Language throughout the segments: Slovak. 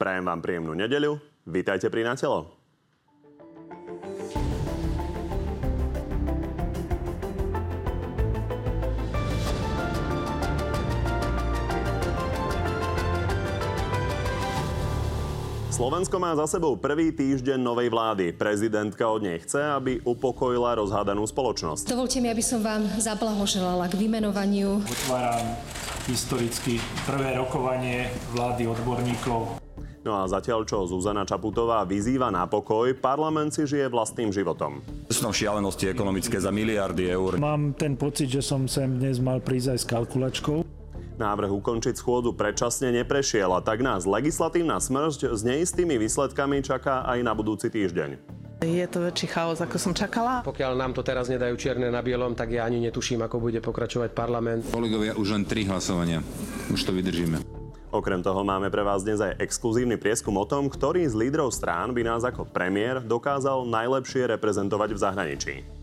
Prajem vám príjemnú nedeľu. Vítajte pri Natelo. Slovensko má za sebou prvý týždeň novej vlády. Prezidentka od nej chce, aby upokojila rozhádanú spoločnosť. Dovolte mi, aby som vám zablahoželala k vymenovaniu. Otváram historicky prvé rokovanie vlády odborníkov. No a zatiaľ, čo Zuzana Čaputová vyzýva na pokoj, parlament si žije vlastným životom. Sú šialenosti ekonomické za miliardy eur. Mám ten pocit, že som sem dnes mal prísť aj s kalkulačkou. Návrh ukončiť schôdzu predčasne neprešiel a tak nás legislatívna smršť s neistými výsledkami čaká aj na budúci týždeň. Je to väčší chaos, ako som čakala. Pokiaľ nám to teraz nedajú čierne na bielom, tak ja ani netuším, ako bude pokračovať parlament. Kolegovia, už len tri hlasovania. Už to vydržíme. Okrem toho máme pre vás dnes aj exkluzívny prieskum o tom, ktorý z lídrov strán by nás ako premiér dokázal najlepšie reprezentovať v zahraničí.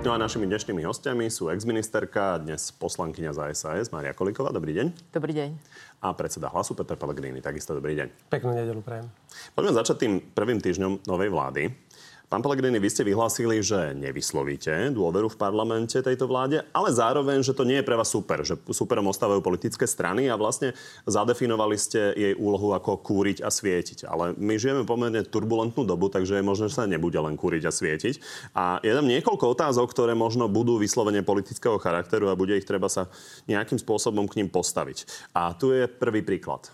No a našimi dnešnými hostiami sú exministerka, dnes poslankyňa za SAS, Maria Koliková. Dobrý deň. Dobrý deň. A predseda hlasu Peter Pellegrini. Takisto dobrý deň. Peknú nedelu prajem. Poďme začať tým prvým týždňom novej vlády. Pán Pellegrini, vy ste vyhlásili, že nevyslovíte dôveru v parlamente tejto vláde, ale zároveň, že to nie je pre vás super, že superom ostávajú politické strany a vlastne zadefinovali ste jej úlohu ako kúriť a svietiť. Ale my žijeme pomerne turbulentnú dobu, takže je možné, že sa nebude len kúriť a svietiť. A je tam niekoľko otázok, ktoré možno budú vyslovene politického charakteru a bude ich treba sa nejakým spôsobom k ním postaviť. A tu je prvý príklad.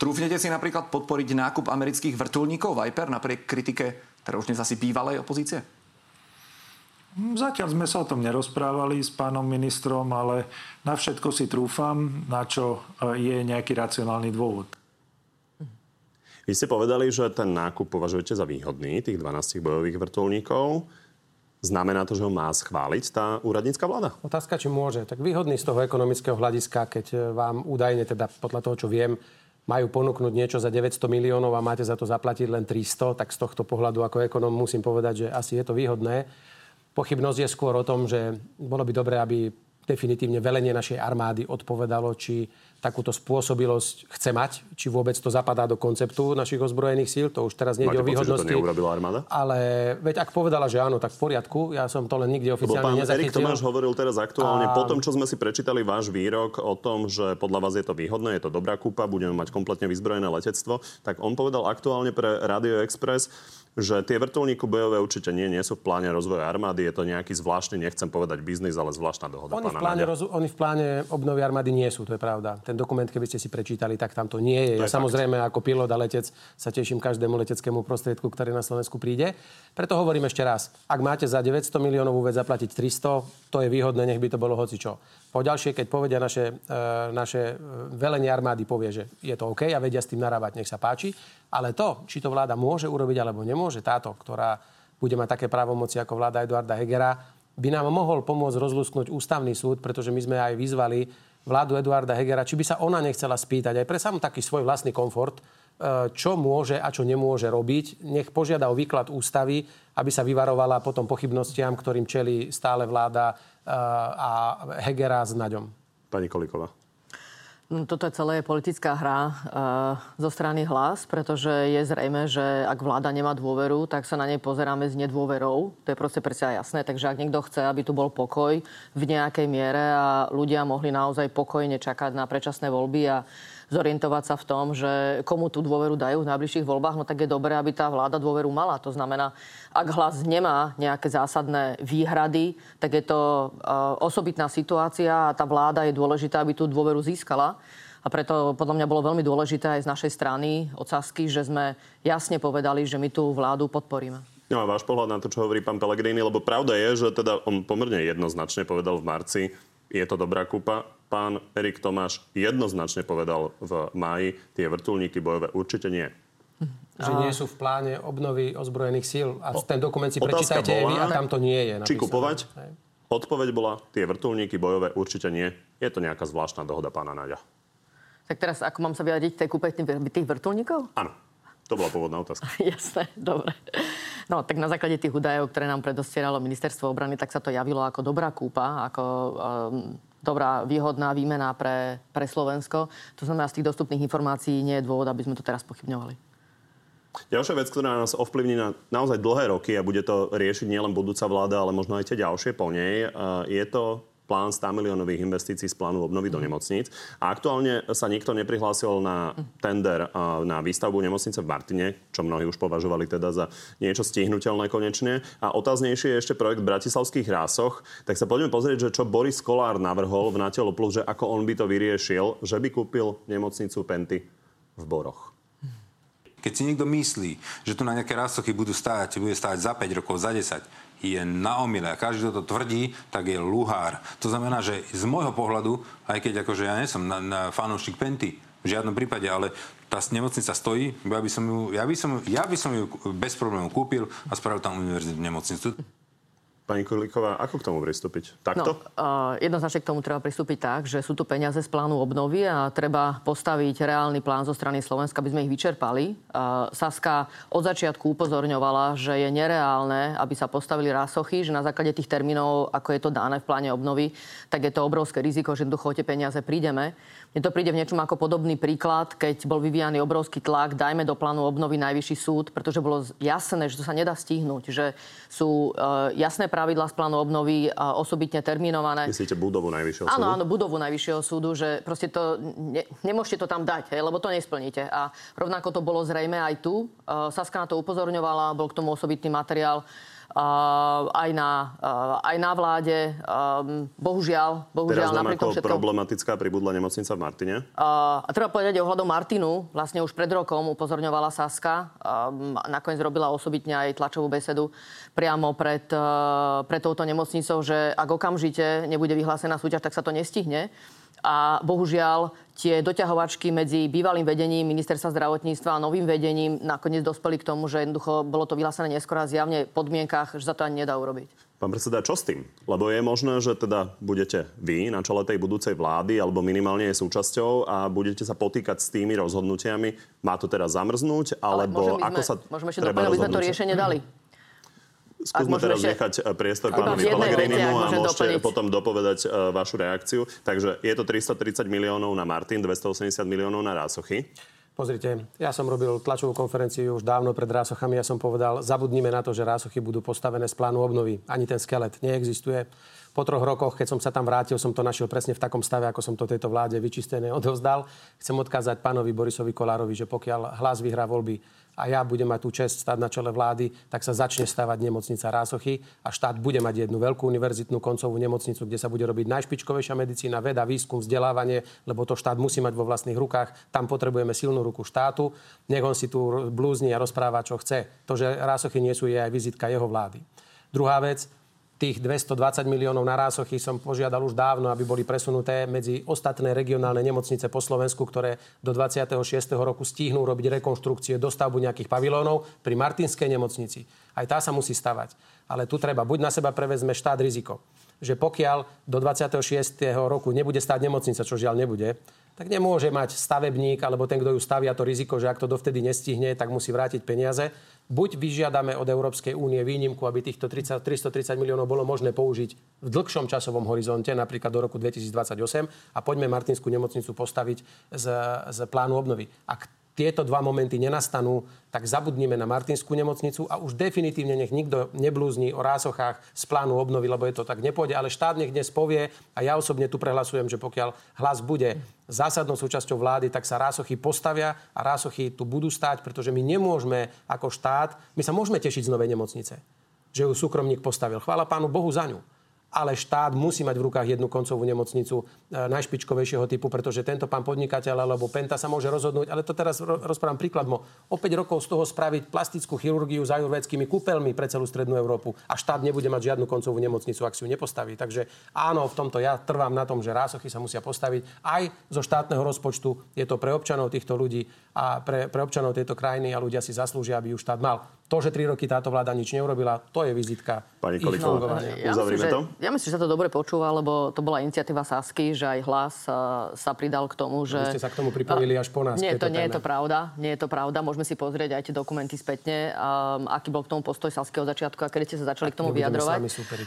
Trúfnete si napríklad podporiť nákup amerických vrtulníkov Viper napriek kritike teda už dnes asi bývalej opozície? Hm, zatiaľ sme sa o tom nerozprávali s pánom ministrom, ale na všetko si trúfam, na čo e, je nejaký racionálny dôvod. Vy ste povedali, že ten nákup považujete za výhodný, tých 12 bojových vrtulníkov. Znamená to, že ho má schváliť tá úradnícka vláda? Otázka, či môže. Tak výhodný z toho ekonomického hľadiska, keď e, vám údajne, teda podľa toho, čo viem, majú ponúknuť niečo za 900 miliónov a máte za to zaplatiť len 300, tak z tohto pohľadu ako ekonom musím povedať, že asi je to výhodné. Pochybnosť je skôr o tom, že bolo by dobré, aby definitívne velenie našej armády odpovedalo, či takúto spôsobilosť chce mať, či vôbec to zapadá do konceptu našich ozbrojených síl. To už teraz nejde o výhodnosti. Pocit, že to neurobila armáda? Ale veď ak povedala, že áno, tak v poriadku. Ja som to len nikde oficiálne Lebo pán nezachytil. Erik Tomáš hovoril teraz aktuálne, a... po tom, čo sme si prečítali váš výrok o tom, že podľa vás je to výhodné, je to dobrá kúpa, budeme mať kompletne vyzbrojené letectvo, tak on povedal aktuálne pre Radio Express, že tie vrtulníky bojové určite nie, nie sú v pláne rozvoja armády, je to nejaký zvláštny, nechcem povedať biznis, ale zvláštna dohoda. Oni v, pláne roz, oni v pláne obnovy armády nie sú, to je pravda. Ten dokument, keby ste si prečítali, tak tam to nie je. To ja je samozrejme fakt. ako pilot a letec sa teším každému leteckému prostriedku, ktorý na Slovensku príde. Preto hovorím ešte raz, ak máte za 900 miliónov vec zaplatiť 300, to je výhodné, nech by to bolo hocičo. Po ďalšie, keď povedia naše, e, naše e, velenie armády, povie, že je to OK a vedia s tým narábať, nech sa páči. Ale to, či to vláda môže urobiť alebo nemôže, táto, ktorá bude mať také právomoci ako vláda Eduarda Hegera, by nám mohol pomôcť rozlusknúť ústavný súd, pretože my sme aj vyzvali vládu Eduarda Hegera, či by sa ona nechcela spýtať aj pre sám taký svoj vlastný komfort, čo môže a čo nemôže robiť. Nech požiada o výklad ústavy, aby sa vyvarovala potom pochybnostiam, ktorým čeli stále vláda a Hegera s Naďom. Pani Koliková. No, toto je celé politická hra e, zo strany hlas, pretože je zrejme, že ak vláda nemá dôveru, tak sa na nej pozeráme s nedôverou. To je proste predsa jasné. Takže ak niekto chce, aby tu bol pokoj v nejakej miere a ľudia mohli naozaj pokojne čakať na predčasné voľby a zorientovať sa v tom, že komu tú dôveru dajú v najbližších voľbách, no tak je dobré, aby tá vláda dôveru mala. To znamená, ak hlas nemá nejaké zásadné výhrady, tak je to uh, osobitná situácia a tá vláda je dôležitá, aby tú dôveru získala. A preto podľa mňa bolo veľmi dôležité aj z našej strany ocasky, že sme jasne povedali, že my tú vládu podporíme. No a váš pohľad na to, čo hovorí pán Pellegrini, lebo pravda je, že teda on pomerne jednoznačne povedal v marci, je to dobrá kúpa. Pán Erik Tomáš jednoznačne povedal v máji, tie vrtulníky bojové určite nie. Že nie sú v pláne obnovy ozbrojených síl. A ten dokument si prečítajte bola, vy a tam to nie je napísané. Či kupovať? Odpoveď bola, tie vrtulníky bojové určite nie. Je to nejaká zvláštna dohoda pána Naďa. Tak teraz, ako mám sa vyjadriť tej kúpe tých vrtulníkov? Áno. To bola pôvodná otázka. Jasné, dobre. No, tak na základe tých údajov, ktoré nám predostieralo ministerstvo obrany, tak sa to javilo ako dobrá kúpa, ako um, dobrá, výhodná výmena pre, pre Slovensko. To znamená, z tých dostupných informácií nie je dôvod, aby sme to teraz pochybňovali. Ďalšia vec, ktorá nás ovplyvní na naozaj dlhé roky a bude to riešiť nielen budúca vláda, ale možno aj tie ďalšie po nej, je to plán 100 miliónových investícií z plánu obnovy do mhm. nemocníc. A aktuálne sa nikto neprihlásil na tender na výstavbu nemocnice v Martine, čo mnohí už považovali teda za niečo stihnutelné konečne. A otáznejšie je ešte projekt v Bratislavských rásoch. Tak sa poďme pozrieť, že čo Boris Kolár navrhol v Natelo Plus, že ako on by to vyriešil, že by kúpil nemocnicu Penty v Boroch. Keď si niekto myslí, že tu na nejaké rásochy budú stáť, bude stáť za 5 rokov, za 10, je na omyle. A každý, kto to tvrdí, tak je luhár. To znamená, že z môjho pohľadu, aj keď akože ja nie som na, na fanúšik Penty, v žiadnom prípade, ale tá nemocnica stojí, ja by som ju, ja by som, ja by som ju bez problémov kúpil a spravil tam univerzitnú nemocnicu. Pani Kulíková, ako k tomu pristúpiť? Takto? No, uh, jednoznačne k tomu treba pristúpiť tak, že sú tu peniaze z plánu obnovy a treba postaviť reálny plán zo strany Slovenska, aby sme ich vyčerpali. Uh, Saska od začiatku upozorňovala, že je nereálne, aby sa postavili rásochy, že na základe tých termínov, ako je to dané v pláne obnovy, tak je to obrovské riziko, že jednoducho tie peniaze prídeme. Mne to príde v niečom ako podobný príklad, keď bol vyvíjaný obrovský tlak, dajme do plánu obnovy najvyšší súd, pretože bolo jasné, že to sa nedá stihnúť, že sú uh, jasné pravidlá z plánu obnovy uh, osobitne terminované. Myslíte budovu najvyššieho súdu? Áno, áno, budovu najvyššieho súdu, že proste to ne, nemôžete to tam dať, hej, lebo to nesplníte. A rovnako to bolo zrejme aj tu. Uh, Saska na to upozorňovala, bol k tomu osobitný materiál aj na, aj na vláde. Bohužiaľ, bohužiaľ Teraz nám ako všetko... problematická pribudla nemocnica v Martine? A treba povedať ohľadom Martinu. Vlastne už pred rokom upozorňovala Saska. Nakoniec robila osobitne aj tlačovú besedu priamo pred, pred touto nemocnicou, že ak okamžite nebude vyhlásená súťaž, tak sa to nestihne a bohužiaľ tie doťahovačky medzi bývalým vedením ministerstva zdravotníctva a novým vedením nakoniec dospeli k tomu, že jednoducho bolo to vyhlásené neskôr a zjavne v podmienkach, že sa to ani nedá urobiť. Pán predseda, čo s tým? Lebo je možné, že teda budete vy na čele tej budúcej vlády, alebo minimálne je súčasťou a budete sa potýkať s tými rozhodnutiami. Má to teraz zamrznúť, alebo Ale ako sme, sa Môžeme ešte doplniť, aby sme to riešenie dali. Skúsme teraz ešte... nechať eh, priestor pánovi Pelegrinimu a môžete doplniť. potom dopovedať uh, vašu reakciu. Takže je to 330 miliónov na Martin, 280 miliónov na Rásochy. Pozrite, ja som robil tlačovú konferenciu už dávno pred Rásochami. Ja som povedal, zabudnime na to, že Rásochy budú postavené z plánu obnovy. Ani ten skelet neexistuje. Po troch rokoch, keď som sa tam vrátil, som to našiel presne v takom stave, ako som to tejto vláde vyčistené odovzdal. Chcem odkázať pánovi Borisovi Kolárovi, že pokiaľ hlas vyhrá voľby a ja budem mať tú čest stať na čele vlády, tak sa začne stavať nemocnica Rásochy a štát bude mať jednu veľkú univerzitnú koncovú nemocnicu, kde sa bude robiť najšpičkovejšia medicína, veda, výskum, vzdelávanie, lebo to štát musí mať vo vlastných rukách. Tam potrebujeme silnú ruku štátu. Nech on si tu blúzni a rozpráva, čo chce. To, že Rásochy nie sú, je aj vizitka jeho vlády. Druhá vec, tých 220 miliónov na Rásochy som požiadal už dávno, aby boli presunuté medzi ostatné regionálne nemocnice po Slovensku, ktoré do 26. roku stihnú robiť rekonštrukcie, dostavbu nejakých pavilónov pri Martinskej nemocnici. Aj tá sa musí stavať. Ale tu treba, buď na seba prevezme štát riziko, že pokiaľ do 26. roku nebude stáť nemocnica, čo žiaľ nebude, tak nemôže mať stavebník alebo ten, kto ju stavia to riziko, že ak to dovtedy nestihne, tak musí vrátiť peniaze. Buď vyžiadame od Európskej únie výnimku, aby týchto 30, 330 miliónov bolo možné použiť v dlhšom časovom horizonte, napríklad do roku 2028 a poďme Martinskú nemocnicu postaviť z, z plánu obnovy. Ak tieto dva momenty nenastanú, tak zabudnime na Martinskú nemocnicu a už definitívne nech nikto neblúzni o rásochách z plánu obnovy, lebo je to tak nepôjde. Ale štát nech dnes povie, a ja osobne tu prehlasujem, že pokiaľ hlas bude zásadnou súčasťou vlády, tak sa rásochy postavia a rásochy tu budú stať, pretože my nemôžeme ako štát, my sa môžeme tešiť z novej nemocnice, že ju súkromník postavil. Chvála pánu Bohu za ňu ale štát musí mať v rukách jednu koncovú nemocnicu e, najšpičkovejšieho typu, pretože tento pán podnikateľ alebo Penta sa môže rozhodnúť, ale to teraz rozprávam príkladmo, o 5 rokov z toho spraviť plastickú chirurgiu s ajurvédskými kúpeľmi pre celú Strednú Európu a štát nebude mať žiadnu koncovú nemocnicu, ak si ju nepostaví. Takže áno, v tomto ja trvám na tom, že rásochy sa musia postaviť aj zo štátneho rozpočtu. Je to pre občanov týchto ľudí a pre, pre občanov tejto krajiny a ľudia si zaslúžia, aby ju štát mal. To, že tri roky táto vláda nič neurobila, to je vizitka Pani fungovania. Ja myslím, že, ja myslím, že sa to dobre počúva, lebo to bola iniciatíva Sasky, že aj hlas sa, sa pridal k tomu, že... Vy ste sa k tomu pripojili až po nás. Nie, to nie je to pravda. Nie je to pravda. Môžeme si pozrieť aj tie dokumenty spätne, um, aký bol k tomu postoj Sasky od začiatku a kedy ste sa začali k tomu vyjadrovať.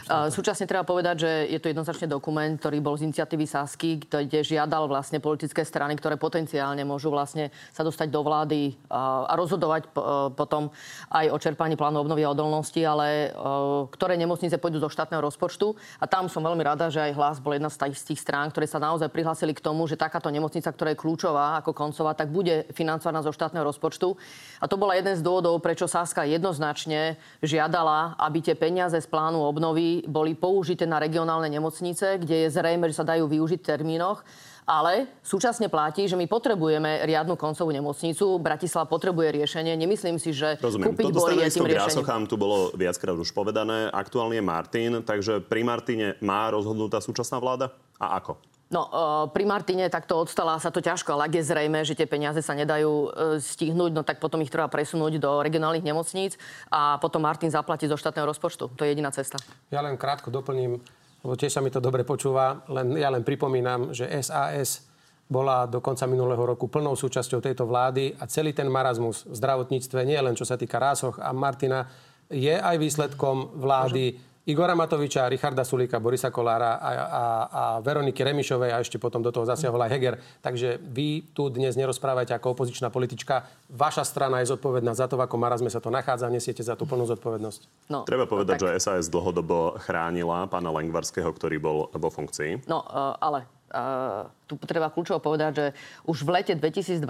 Uh, súčasne treba povedať, že je to jednoznačne dokument, ktorý bol z iniciatívy Sasky, kde žiadal vlastne politické strany, ktoré potenciálne môžu vlastne sa dostať do vlády uh, a rozhodovať uh, potom aj o čerpaní plánu obnovy a odolnosti, ale uh, ktoré nemocnice pôjdu zo štátneho rozpočtu. A tam som veľmi rada, že aj hlas bol jedna z tých strán, ktoré sa naozaj prihlásili k tomu, že takáto nemocnica, ktorá je kľúčová ako koncová, tak bude financovaná zo štátneho rozpočtu. A to bola jeden z dôvodov, prečo Saska jednoznačne žiadala, aby tie peniaze z plánu obnovy boli použité na regionálne nemocnice, kde je zrejme, že sa dajú využiť v termínoch. Ale súčasne platí, že my potrebujeme riadnu koncovú nemocnicu. Bratislava potrebuje riešenie. Nemyslím si, že Rozumiem. kúpiť Toto bory je tým riešením. Tu bolo viackrát už povedané. Aktuálne je Martin, takže pri Martine má rozhodnutá súčasná vláda? A ako? No, uh, pri Martine takto odstala sa to ťažko, ale ak je zrejme, že tie peniaze sa nedajú uh, stihnúť, no tak potom ich treba presunúť do regionálnych nemocníc a potom Martin zaplatí zo štátneho rozpočtu. To je jediná cesta. Ja len krátko doplním, lebo tiež sa mi to dobre počúva. Len, ja len pripomínam, že SAS bola do konca minulého roku plnou súčasťou tejto vlády a celý ten marazmus v zdravotníctve, nie len čo sa týka Rásoch a Martina, je aj výsledkom vlády Igora Matoviča, Richarda Sulíka, Borisa Kolára a, a, a Veroniky Remišovej a ešte potom do toho zasiahol aj Heger. Takže vy tu dnes nerozprávajte ako opozičná politička. Vaša strana je zodpovedná za to, v akom marazme sa to nachádza. Nesiete za tú plnú zodpovednosť. No, Treba povedať, tak, že SAS dlhodobo chránila pána Lengvarského, ktorý bol vo funkcii. No, uh, ale uh, tu treba kľúčovo povedať, že už v lete 2022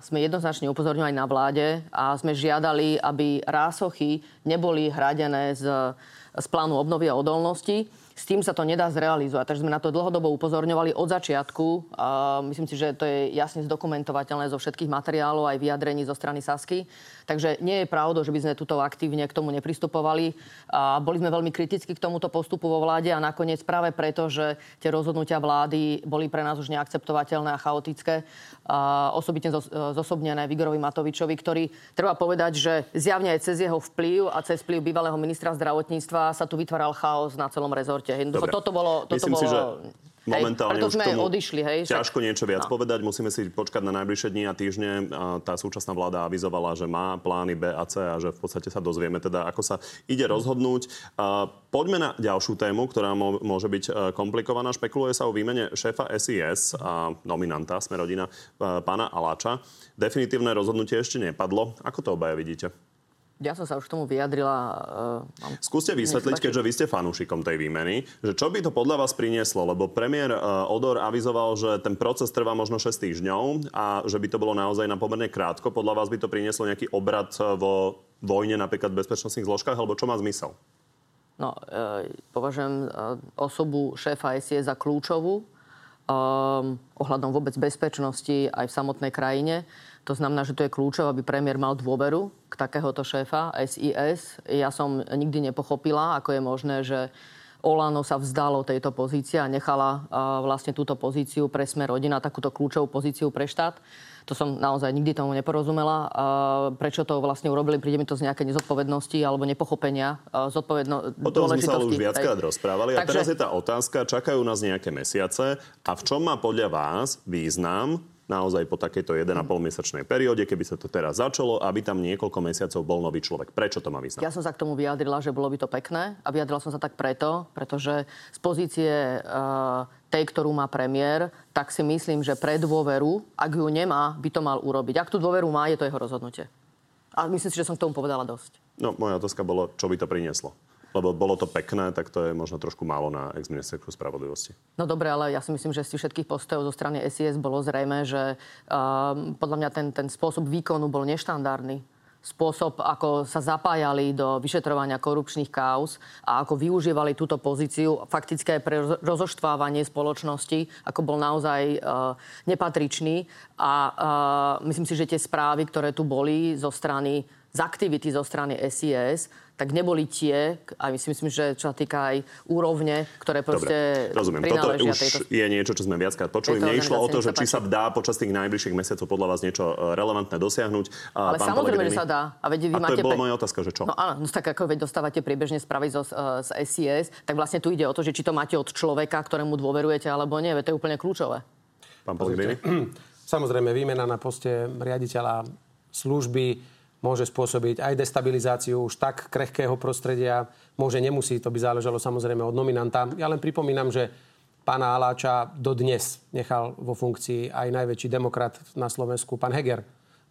sme jednoznačne upozorňovali na vláde a sme žiadali, aby rásochy neboli hradené z, z plánu obnovy a odolnosti. S tým sa to nedá zrealizovať. Takže sme na to dlhodobo upozorňovali od začiatku. A myslím si, že to je jasne zdokumentovateľné zo všetkých materiálov aj vyjadrení zo strany Sasky. Takže nie je pravda, že by sme tuto aktívne k tomu nepristupovali. A boli sme veľmi kriticky k tomuto postupu vo vláde a nakoniec práve preto, že tie rozhodnutia vlády boli pre nás už neakceptovateľné a chaotické. Osobitne zos- zosobnené Vigorovi Matovičovi, ktorý treba povedať, že zjavne aj cez jeho vplyv a cez vplyv bývalého ministra zdravotníctva sa tu vytváral chaos na celom rezorte. Dobre. toto bolo... Toto Myslím bolo si, že momentálne preto sme tomu odišli, hej. však- ťažko niečo viac No. povedať. Musíme si počkať na najbližšie dni a týždne. A Tá súčasná vláda avizovala, že má plány B a C a že v podstate sa dozvieme teda, ako sa ide rozhodnúť. A Poďme na ďalšiu tému, ktorá môže byť e, komplikovaná. Špekuluje sa o výmene šéfa SIS a nominanta sme rodina e, pána Aláča. Definitívne rozhodnutie ešte nepadlo. Ako to obaja vidíte? Ja som sa už k tomu vyjadrila. Uh, mám... Skúste vysvetliť, keďže vy ste fanúšikom tej výmeny, že čo by to podľa vás prinieslo? Lebo premiér e, Odor avizoval, že ten proces trvá možno 6 týždňov a že by to bolo naozaj na pomerne krátko. Podľa vás by to prinieslo nejaký obrad e, vo vojne napríklad v bezpečnostných zložkách, alebo čo má zmysel? No, e, považujem e, osobu šéfa SIE za kľúčovú um, ohľadom vôbec bezpečnosti aj v samotnej krajine. To znamená, že to je kľúčové, aby premiér mal dôveru k takéhoto šéfa SIS. Ja som nikdy nepochopila, ako je možné, že Olano sa vzdalo tejto pozície a nechala uh, vlastne túto pozíciu pre Smer rodina, takúto kľúčovú pozíciu pre štát. To som naozaj nikdy tomu neporozumela. Uh, prečo to vlastne urobili? Príde mi to z nejakej nezodpovednosti alebo nepochopenia uh, zodpovedno- O tom sme sa už viackrát rozprávali. A Takže- teraz je tá otázka, čakajú nás nejaké mesiace a v čom má podľa vás význam naozaj po takejto 1,5 mesačnej perióde, keby sa to teraz začalo, aby tam niekoľko mesiacov bol nový človek. Prečo to má význam? Ja som sa k tomu vyjadrila, že bolo by to pekné a vyjadrila som sa tak preto, pretože z pozície uh, tej, ktorú má premiér, tak si myslím, že pre dôveru, ak ju nemá, by to mal urobiť. Ak tú dôveru má, je to jeho rozhodnutie. A myslím si, že som k tomu povedala dosť. No, moja otázka bolo, čo by to prinieslo. Lebo bolo to pekné, tak to je možno trošku málo na ex-ministerku spravodlivosti. No dobre, ale ja si myslím, že tých všetkých postojov zo strany SIS bolo zrejme, že um, podľa mňa ten, ten spôsob výkonu bol neštandardný. Spôsob, ako sa zapájali do vyšetrovania korupčných kauz a ako využívali túto pozíciu fakticky aj pre roz- rozoštvávanie spoločnosti, ako bol naozaj uh, nepatričný. A uh, myslím si, že tie správy, ktoré tu boli zo strany z aktivity zo strany SIS, tak neboli tie, a my si myslím, že čo sa týka aj úrovne, ktoré proste Dobre, rozumiem. Toto už tejto... je niečo, čo sme viackrát počuli. Neišlo o to, že či sa dá počas tých najbližších mesiacov podľa vás niečo e, relevantné dosiahnuť. Ale Pán samozrejme, Pellegrini... že sa dá. A, veď vy a máte to je bola moja otázka, že čo? No áno, no, tak ako veď dostávate priebežne správy zo, e, z SIS, tak vlastne tu ide o to, že či to máte od človeka, ktorému dôverujete, alebo nie. Veď to je úplne kľúčové. Pán Pellegrini? Samozrejme, výmena na poste riaditeľa služby môže spôsobiť aj destabilizáciu už tak krehkého prostredia. Môže, nemusí, to by záležalo samozrejme od nominanta. Ja len pripomínam, že pána Aláča dodnes nechal vo funkcii aj najväčší demokrat na Slovensku, pán Heger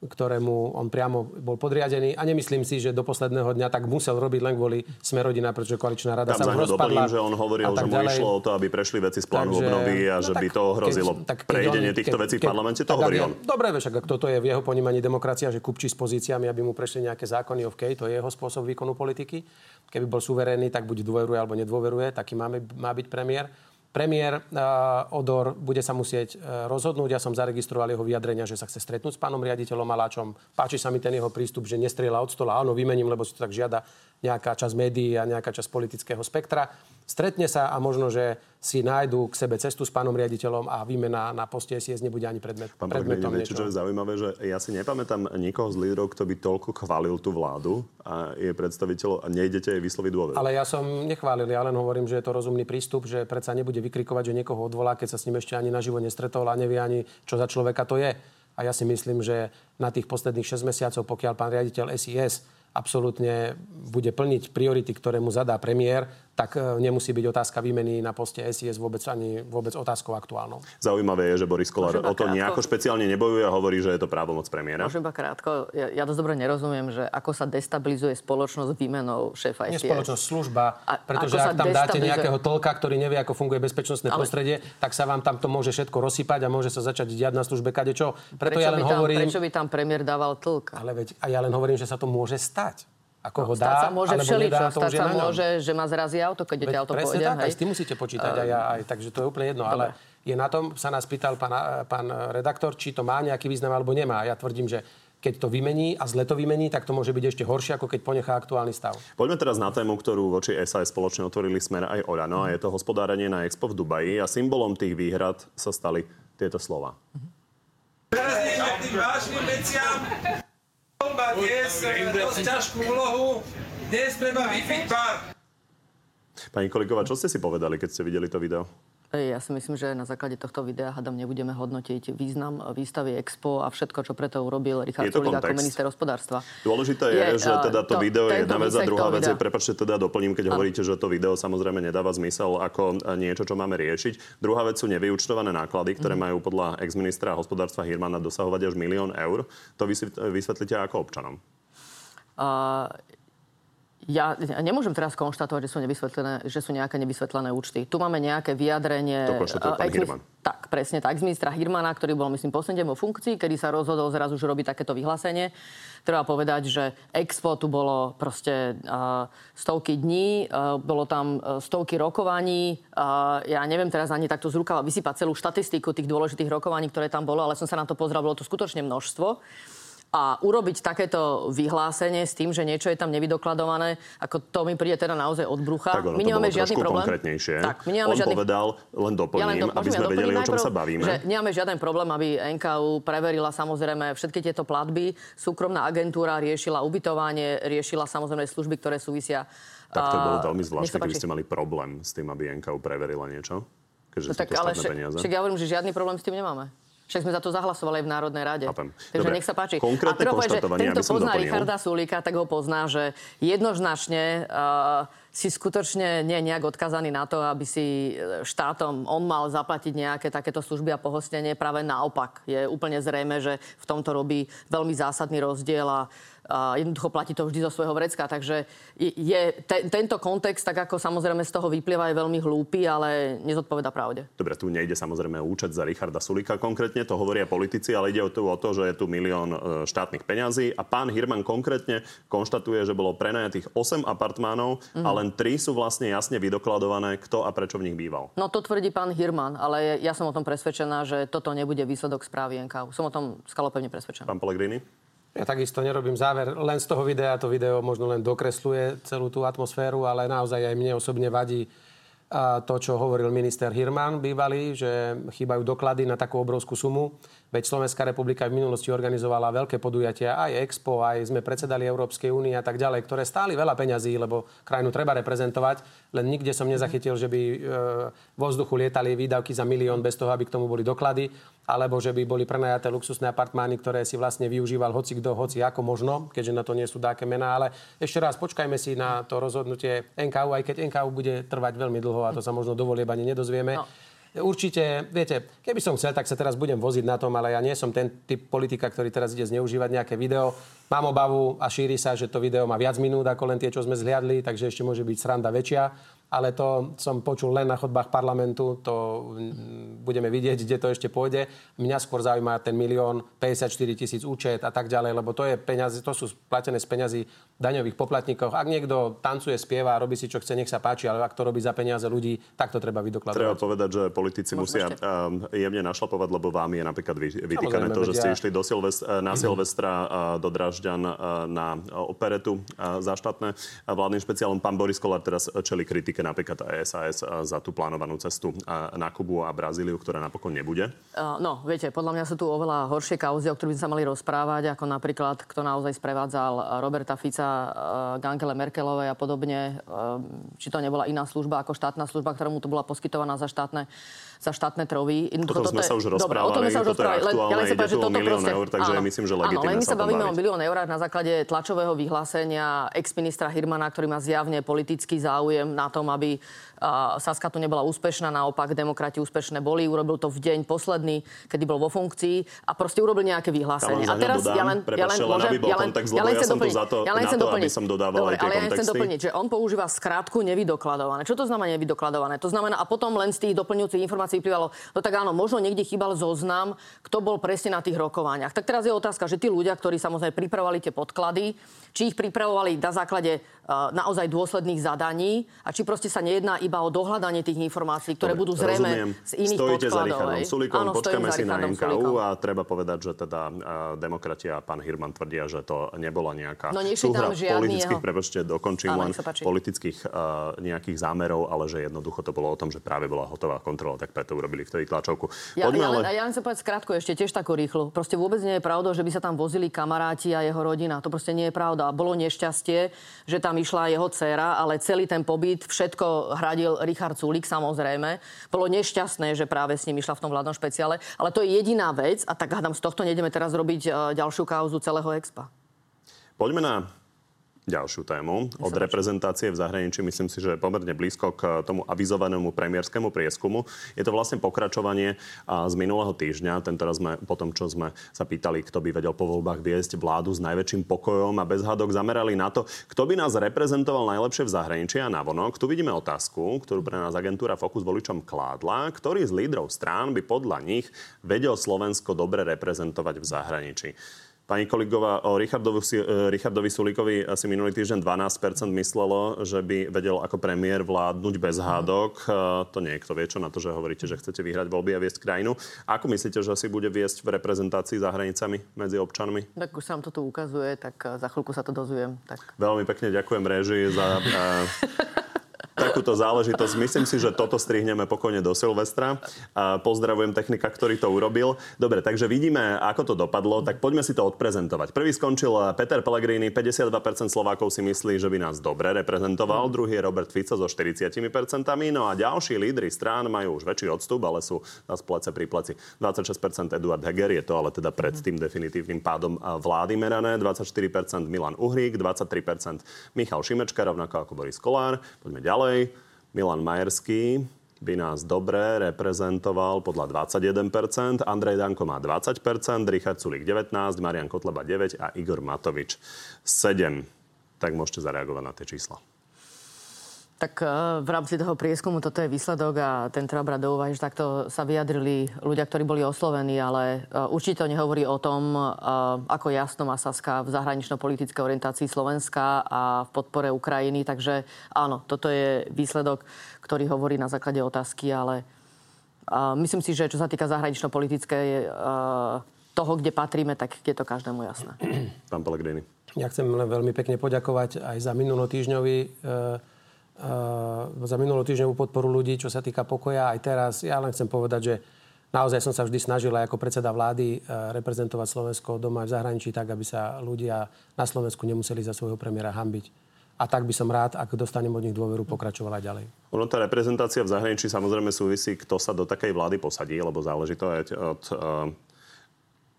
ktorému on priamo bol podriadený. A nemyslím si, že do posledného dňa tak musel robiť len kvôli Smerodina, pretože koaličná rada Tam sa rozpadla. Doplním, že on hovoril, že mu išlo o to, aby prešli veci z plánu Takže, obnovy a no že by to ohrozilo keď, prejdenie on, týchto vecí v parlamente. To hovorí on. Dobre, však ak toto je v jeho ponímaní demokracia, že kupčí s pozíciami, aby mu prešli nejaké zákony, OK, to je jeho spôsob výkonu politiky. Keby bol suverénny, tak buď dôveruje alebo nedôveruje, taký máme, má byť premiér. Premiér uh, Odor bude sa musieť uh, rozhodnúť. Ja som zaregistroval jeho vyjadrenia, že sa chce stretnúť s pánom riaditeľom Maláčom. Páči sa mi ten jeho prístup, že nestrieľa od stola. Áno, vymením, lebo si to tak žiada nejaká časť médií a nejaká časť politického spektra. Stretne sa a možno, že si nájdu k sebe cestu s pánom riaditeľom a výmena na poste SIS nebude ani predmet, Pán predmetom niečo. Čo je zaujímavé, že ja si nepamätám nikoho z lídrov, kto by toľko chválil tú vládu a je predstaviteľ a nejdete jej vysloviť dôveru. Ale ja som nechválil, ja len hovorím, že je to rozumný prístup, že predsa nebude vykrikovať, že niekoho odvolá, keď sa s ním ešte ani naživo nestretol a nevie ani, čo za človeka to je. A ja si myslím, že na tých posledných 6 mesiacov, pokiaľ pán riaditeľ SIS absolútne bude plniť priority, ktoré mu zadá premiér, tak e, nemusí byť otázka výmeny na poste SIS vôbec ani vôbec otázkou aktuálnou. Zaujímavé je, že Boris Kolár o to nejako špeciálne nebojuje a hovorí, že je to právomoc premiéra. Môžem iba krátko. Ja, ja dosť dobre nerozumiem, že ako sa destabilizuje spoločnosť výmenou šéfa SIS. Nie spoločnosť, služba. Pretože ak tam dáte nejakého tolka, ktorý nevie, ako funguje bezpečnostné Ale... prostredie, tak sa vám tam to môže všetko rozsypať a môže sa začať diať na službe kadečo. Preto prečo ja len tam, hovorím... Prečo by tam premiér dával tlk? Ale veď, a ja len hovorím, že sa to môže stať. Ako no, ho dá, sa môže všeličo. Stať sa môže, že ma zrazí auto, keď deti auto pôjde. Tak, hej? aj s tým musíte počítať. Uh, aj, aj, takže to je úplne jedno. Dobre. Ale je na tom, sa nás pýtal pán, pán redaktor, či to má nejaký význam alebo nemá. Ja tvrdím, že keď to vymení a zle to vymení, tak to môže byť ešte horšie, ako keď ponechá aktuálny stav. Poďme teraz na tému, ktorú voči SAS spoločne otvorili Smer aj Orano a je to hospodárenie na Expo v Dubaji a symbolom tých výhrad sa stali tieto slova. Teraz tým vážnym veciam má dnes dosť ťažkú úlohu. Dnes treba vyfiť pár. Pani Koliková, čo ste si povedali, keď ste videli to video? Ja si myslím, že na základe tohto videa hadam nebudeme hodnotiť význam výstavy Expo a všetko, čo preto urobil Richard Sulik ako minister hospodárstva. Dôležité je, je že teda to, to video je jedna vec a druhá vec je, prepačte, teda doplním, keď a... hovoríte, že to video samozrejme nedáva zmysel ako niečo, čo máme riešiť. Druhá vec sú nevyučtované náklady, ktoré mm. majú podľa ex-ministra hospodárstva Hirmana dosahovať až milión eur. To vysvetlíte ako občanom. Uh, ja nemôžem teraz konštatovať, že sú, nevysvetlené, že sú nejaké nevysvetlené účty. Tu máme nejaké vyjadrenie... To konštatuje pán Hirman. Tak, presne tak. Z ministra Hirmana, ktorý bol, myslím, posledne vo funkcii, kedy sa rozhodol zrazu, že robí takéto vyhlásenie. Treba povedať, že Expo tu bolo proste uh, stovky dní, uh, bolo tam stovky rokovaní. Uh, ja neviem teraz ani takto z rukava vysypať celú štatistiku tých dôležitých rokovaní, ktoré tam bolo, ale som sa na to pozrel, bolo to skutočne množstvo. A urobiť takéto vyhlásenie s tým, že niečo je tam nevydokladované, ako to mi príde teda naozaj od brucha. Tak ono my nemáme žiadny problém. Konkrétnejšie. Tak, my nemáme On žiadny... povedal, len doplním, ja len do... aby sme ja vedeli, o čom sa bavíme. Že nemáme žiaden problém, aby NKU preverila samozrejme všetky tieto platby. Súkromná agentúra riešila ubytovanie, riešila samozrejme služby, ktoré súvisia tak to bolo veľmi zvláštne, keby ste mali problém s tým, aby NKU preverila niečo. Keďže no, tak, ale však ja hovorím, že žiadny problém s tým nemáme. Však sme za to zahlasovali aj v Národnej rade. Chápem. Takže Dobre. nech sa páči. Konkrétne a povedať, že tento pozná doplnil. Richarda Sulíka, tak ho pozná, že jednoznačne uh, si skutočne nie je nejak odkazaný na to, aby si e, štátom on mal zaplatiť nejaké takéto služby a pohostenie. Práve naopak. Je úplne zrejme, že v tomto robí veľmi zásadný rozdiel a jednoducho platí to vždy zo svojho vrecka. Takže je, te, tento kontext, tak ako samozrejme z toho vyplýva, je veľmi hlúpy, ale nezodpoveda pravde. Dobre, tu nejde samozrejme o účet za Richarda Sulika konkrétne, to hovoria politici, ale ide o to, o to že je tu milión e, štátnych peňazí a pán Hirman konkrétne konštatuje, že bolo prenajatých 8 apartmánov mm. a len 3 sú vlastne jasne vydokladované, kto a prečo v nich býval. No to tvrdí pán Hirman, ale ja som o tom presvedčená, že toto nebude výsledok správy NKU. Som o tom skalopevne presvedčená. Pán Pellegrini? Ja takisto nerobím záver len z toho videa. To video možno len dokresluje celú tú atmosféru, ale naozaj aj mne osobne vadí to, čo hovoril minister Hirman bývalý, že chýbajú doklady na takú obrovskú sumu. Veď Slovenská republika v minulosti organizovala veľké podujatia, aj Expo, aj sme predsedali Európskej únie a tak ďalej, ktoré stáli veľa peňazí, lebo krajinu treba reprezentovať. Len nikde som nezachytil, že by e, vo vzduchu lietali výdavky za milión bez toho, aby k tomu boli doklady, alebo že by boli prenajaté luxusné apartmány, ktoré si vlastne využíval hoci kto, hoci ako možno, keďže na to nie sú dáke mená. Ale ešte raz počkajme si na to rozhodnutie NKU, aj keď NKU bude trvať veľmi dlho a to sa možno dovolie ani nedozvieme. No. Určite, viete, keby som chcel, tak sa teraz budem voziť na tom, ale ja nie som ten typ politika, ktorý teraz ide zneužívať nejaké video. Mám obavu a šíri sa, že to video má viac minút ako len tie, čo sme zhliadli, takže ešte môže byť sranda väčšia ale to som počul len na chodbách parlamentu, to mm, budeme vidieť, kde to ešte pôjde. Mňa skôr zaujíma ten milión 54 tisíc účet a tak ďalej, lebo to, je peniaze, to sú platené z peňazí daňových poplatníkov. Ak niekto tancuje, spieva, robí si čo chce, nech sa páči, ale ak to robí za peniaze ľudí, tak to treba vydokladovať. Treba povedať, že politici Môžeme musia ešte? jemne našlapovať, lebo vám je napríklad vytýkané to, že ste išli do Silvest- na Silvestra do Dražďan na operetu za štátne vládnym špeciálom. Pán Boris Kolár teraz čeli kritike napríklad SAS za tú plánovanú cestu na Kubu a Brazíliu, ktorá napokon nebude? No, viete, podľa mňa sú tu oveľa horšie kauzy, o ktorých by sa mali rozprávať, ako napríklad, kto naozaj sprevádzal Roberta Fica k Angele Merkelovej a podobne. Či to nebola iná služba ako štátna služba, ktorá mu to bola poskytovaná za štátne za štátne trovy. Toto, toto sme sa už rozprávali, Dobre, o tom sme sa už rozprávali. Len, ja len sa že toto proste... Eur, takže áno, myslím, že legitimne áno, len my sa bavíme o milión eur na základe tlačového vyhlásenia ex-ministra Hirmana, ktorý má zjavne politický záujem na tom, aby Saska tu nebola úspešná, naopak demokrati úspešné boli. Urobil to v deň posledný, kedy bol vo funkcii a proste urobil nejaké vyhlásenie. A teraz dodám, ja len, ja len, môžem, ja len, ja len chcem doplniť, za to, ja len chcem to, doplniť. som dodával Dobre, ale ja chcem doplniť, že on používa skrátku nevydokladované. Čo to znamená nevydokladované? To znamená, a potom len z tých doplňujúcich informácií vyplývalo, no tak áno, možno niekde chýbal zoznam, kto bol presne na tých rokovaniach. Tak teraz je otázka, že tí ľudia, ktorí samozrejme pripravovali tie podklady, či ich pripravovali na základe uh, naozaj dôsledných zadaní a či proste sa nejedná iba o dohľadanie tých informácií, ktoré Dobre, budú zrejme rozumiem. z iných Stojíte podkladov. za Richardom počkáme si na NKU a treba povedať, že teda uh, demokrati a pán Hirman tvrdia, že to nebola nejaká no, súhra politických, jeho... prepočte, dokončím len politických uh, nejakých zámerov, ale že jednoducho to bolo o tom, že práve bola hotová kontrola, tak preto urobili vtedy tlačovku. Ja, ja, ale... ja len sa povedať skrátko ešte, tiež takú rýchlo. Proste vôbec nie je pravda, že by sa tam vozili kamaráti a jeho rodina. To proste nie je pravda pravda. Bolo nešťastie, že tam išla jeho dcéra, ale celý ten pobyt, všetko hradil Richard Sulik samozrejme. Bolo nešťastné, že práve s ním išla v tom vládnom špeciále. Ale to je jediná vec a tak hádam, z tohto nejdeme teraz robiť e, ďalšiu kauzu celého expa. Poďme na ďalšiu tému. Od reprezentácie v zahraničí myslím si, že je pomerne blízko k tomu avizovanému premiérskému prieskumu. Je to vlastne pokračovanie z minulého týždňa. Tento raz sme po tom, čo sme sa pýtali, kto by vedel po voľbách viesť vládu s najväčším pokojom a bez hádok zamerali na to, kto by nás reprezentoval najlepšie v zahraničí a navonok. Tu vidíme otázku, ktorú pre nás agentúra Focus voličom kládla. Ktorý z lídrov strán by podľa nich vedel Slovensko dobre reprezentovať v zahraničí? Pani Koligová, o Richardovi, e, Richardovi Sulíkovi asi minulý týždeň 12% myslelo, že by vedel ako premiér vládnuť bez hádok. E, to niekto vie, čo na to, že hovoríte, že chcete vyhrať voľby a viesť krajinu. Ako myslíte, že si bude viesť v reprezentácii za hranicami medzi občanmi? Tak už sa vám to tu ukazuje, tak e, za chvíľku sa to dozviem. Tak... Veľmi pekne ďakujem režii za takúto záležitosť. Myslím si, že toto strihneme pokojne do Silvestra. A pozdravujem technika, ktorý to urobil. Dobre, takže vidíme, ako to dopadlo. Tak poďme si to odprezentovať. Prvý skončil Peter Pellegrini, 52% Slovákov si myslí, že by nás dobre reprezentoval. Druhý je Robert Fico so 40%. No a ďalší lídry strán majú už väčší odstup, ale sú na plece pri pleci. 26% Eduard Heger, je to ale teda pred tým definitívnym pádom vlády merané. 24% Milan Uhrík, 23% Michal Šimečka, rovnako ako Boris Kolár. Poďme ďalej. Milan Majerský by nás dobre reprezentoval podľa 21%, Andrej Danko má 20%, Richard Sulik 19%, Marian Kotleba 9% a Igor Matovič 7%. Tak môžete zareagovať na tie čísla. Tak e, v rámci toho prieskumu toto je výsledok a ten treba brať do úvahy, že takto sa vyjadrili ľudia, ktorí boli oslovení, ale e, určite to nehovorí o tom, e, ako jasno má Saska v zahranično-politickej orientácii Slovenska a v podpore Ukrajiny. Takže áno, toto je výsledok, ktorý hovorí na základe otázky, ale myslím si, že čo sa týka zahranično-politickej toho, kde patríme, tak je to každému jasné. Pán Pellegrini. Ja chcem len veľmi pekne poďakovať aj za minulotýžňový e, e, za minulotýždňovú podporu ľudí, čo sa týka pokoja. Aj teraz ja len chcem povedať, že naozaj som sa vždy snažil aj ako predseda vlády e, reprezentovať Slovensko doma aj v zahraničí tak, aby sa ľudia na Slovensku nemuseli za svojho premiéra hambiť. A tak by som rád, ak dostanem od nich dôveru, pokračovala ďalej. Ono tá reprezentácia v zahraničí samozrejme súvisí, kto sa do takej vlády posadí, lebo záleží to aj od uh,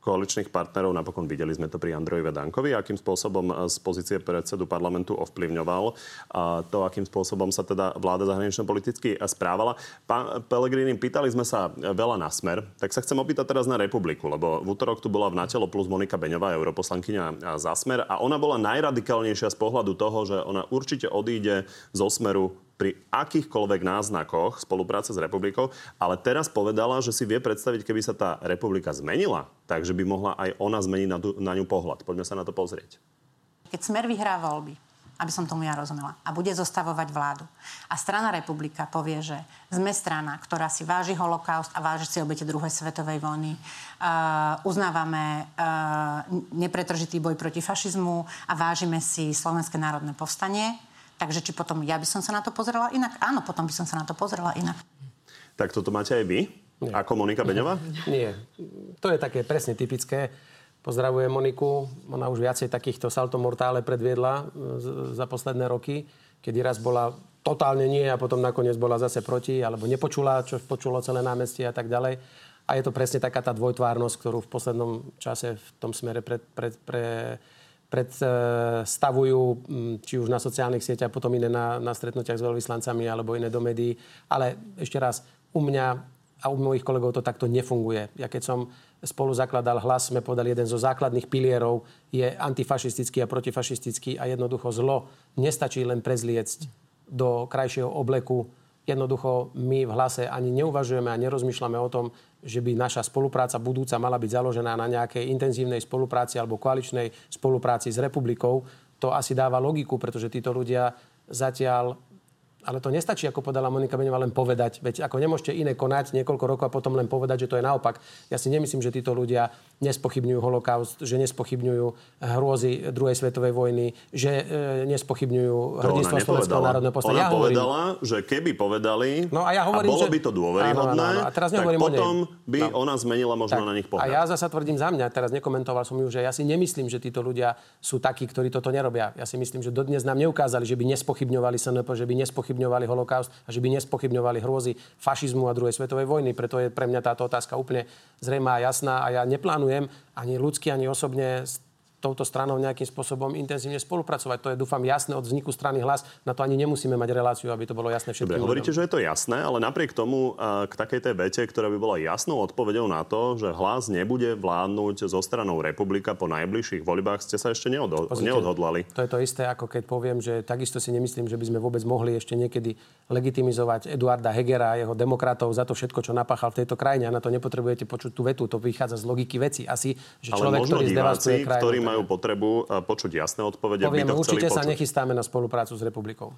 koaličných partnerov. Napokon videli sme to pri Androji Vedankovi, akým spôsobom e, z pozície predsedu parlamentu ovplyvňoval to, akým spôsobom sa teda vláda zahranično-politicky správala. Pán Pelegrini, pýtali sme sa veľa na smer, tak sa chcem opýtať teraz na republiku, lebo v útorok tu bola v Natelo plus Monika Beňová, europoslankyňa za smer a ona bola najradikálnejšia z pohľadu toho, že ona určite odíde zo smeru pri akýchkoľvek náznakoch spolupráce s republikou, ale teraz povedala, že si vie predstaviť, keby sa tá republika zmenila, takže by mohla aj ona zmeniť na, na ňu pohľad. Poďme sa na to pozrieť. Keď Smer vyhrá voľby, aby som tomu ja rozumela, a bude zostavovať vládu. A strana republika povie, že sme strana, ktorá si váži holokaust a váži si obete druhej svetovej vojny. Uh, uznávame uh, nepretržitý boj proti fašizmu a vážime si Slovenské národné povstanie Takže či potom ja by som sa na to pozrela inak? Áno, potom by som sa na to pozrela inak. Tak toto máte aj vy? Nie. Ako Monika Beňová? Nie. To je také presne typické. Pozdravujem Moniku. Ona už viacej takýchto salto mortále predviedla za posledné roky, kedy raz bola totálne nie a potom nakoniec bola zase proti, alebo nepočula, čo počulo celé námestie a tak ďalej. A je to presne taká tá dvojtvárnosť, ktorú v poslednom čase v tom smere pre, pre, pre, predstavujú, či už na sociálnych sieťach, potom iné na, na stretnutiach s veľvyslancami alebo iné do médií. Ale ešte raz, u mňa a u mojich kolegov to takto nefunguje. Ja keď som spolu zakladal hlas, sme povedali, jeden zo základných pilierov je antifašistický a protifašistický a jednoducho zlo nestačí len prezliecť do krajšieho obleku. Jednoducho my v hlase ani neuvažujeme a nerozmýšľame o tom, že by naša spolupráca budúca mala byť založená na nejakej intenzívnej spolupráci alebo koaličnej spolupráci s republikou, to asi dáva logiku, pretože títo ľudia zatiaľ ale to nestačí, ako povedala Monika Beňová, len povedať. Veď ako nemôžete iné konať niekoľko rokov a potom len povedať, že to je naopak. Ja si nemyslím, že títo ľudia nespochybňujú holokaust, že nespochybňujú hrôzy druhej svetovej vojny, že e, nespochybňujú hrdinstvo Slovenského národného povstania. Ona ja povedala, hovorím, že keby povedali no a, ja hovorím, a bolo že... by to dôveryhodné, áno, áno, áno. A teraz tak potom by no. ona zmenila možno tak, na nich pohľad. A ja zasa tvrdím za mňa, teraz nekomentoval som ju, že ja si nemyslím, že títo ľudia sú takí, ktorí toto nerobia. Ja si myslím, že dodnes nám neukázali, že by nespochybňovali SNP, že by nespochybňovali nespochybňovali holokaust a že by nespochybňovali hrôzy fašizmu a druhej svetovej vojny. Preto je pre mňa táto otázka úplne zrejmá a jasná a ja neplánujem ani ľudsky, ani osobne touto stranou nejakým spôsobom intenzívne spolupracovať. To je, dúfam, jasné od vzniku strany hlas. Na to ani nemusíme mať reláciu, aby to bolo jasné všetkým. Dobre, hovoríte, že je to jasné, ale napriek tomu k takej tej vete, ktorá by bola jasnou odpovedou na to, že hlas nebude vládnuť zo stranou republika po najbližších voľbách, ste sa ešte neodho- Pozrite, neodhodlali. To je to isté, ako keď poviem, že takisto si nemyslím, že by sme vôbec mohli ešte niekedy legitimizovať Eduarda Hegera a jeho demokratov za to všetko, čo napáchal v tejto krajine. A na to nepotrebujete počuť tú vetu. To vychádza z logiky veci. Asi, že človek, ktorý zdevastuje krajinu, ktorí majú potrebu eh, počuť jasné odpovede. Poviem, by to určite sa počuť. nechystáme na spoluprácu s republikou.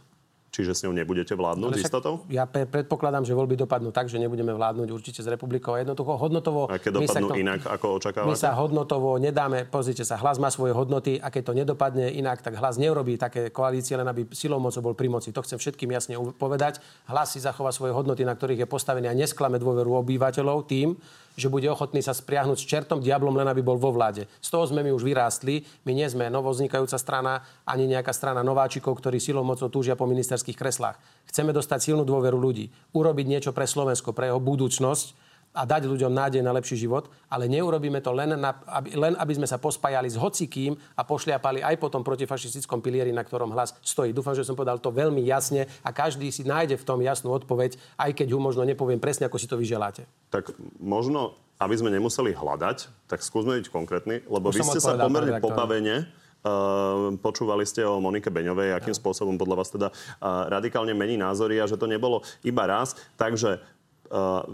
Čiže s ňou nebudete vládnuť s istotou? Ja predpokladám, že voľby dopadnú tak, že nebudeme vládnuť určite s republikou. Jednoducho hodnotovo... A keď dopadnú tom, inak, ako očakávate? My sa hodnotovo nedáme, pozrite sa, hlas má svoje hodnoty a keď to nedopadne inak, tak hlas neurobí také koalície, len aby silou mocou bol pri moci. To chcem všetkým jasne povedať. Hlas si zachová svoje hodnoty, na ktorých je postavený a nesklame dôveru obyvateľov tým, že bude ochotný sa spriahnuť s čertom, diablom, len aby bol vo vláde. Z toho sme my už vyrástli. My nie sme novoznikajúca strana, ani nejaká strana nováčikov, ktorí silou mocou túžia po ministerských kreslách. Chceme dostať silnú dôveru ľudí, urobiť niečo pre Slovensko, pre jeho budúcnosť a dať ľuďom nádej na lepší život, ale neurobíme to len, na, aby, len aby sme sa pospájali s hocikým a pošliapali aj po tom protifašistickom pilieri, na ktorom hlas stojí. Dúfam, že som povedal to veľmi jasne a každý si nájde v tom jasnú odpoveď, aj keď ju možno nepoviem presne, ako si to vyželáte. Tak možno, aby sme nemuseli hľadať, tak skúsme byť konkrétny, lebo Už vy ste sa pomerne pobavene Uh, počúvali ste o Monike Beňovej, akým no. spôsobom podľa vás teda uh, radikálne mení názory a že to nebolo iba raz. Takže Eh,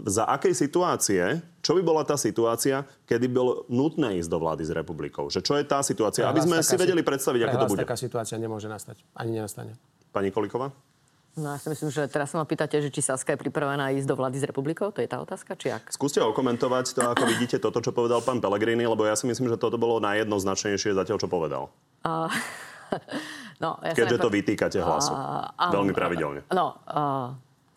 za akej situácie, čo by bola tá situácia, kedy bolo nutné ísť do vlády s republikou? Že čo je tá situácia? Aby sme si vedeli predstaviť, ako to bude. taká situácia nemôže nastať. Ani nenastane. Pani Koliková? No ja si myslím, že teraz sa ma pýtate, že či Saska je pripravená ísť do vlády s republikou? To je tá otázka, či ak? Skúste okomentovať to, ako vidíte toto, čo povedal pán Pellegrini, lebo ja si myslím, že toto bolo najjednoznačnejšie zatiaľ, čo povedal. Uh, no, ja Keďže to vytýkate hlasu. Uh, Veľmi pravidelne. No, uh,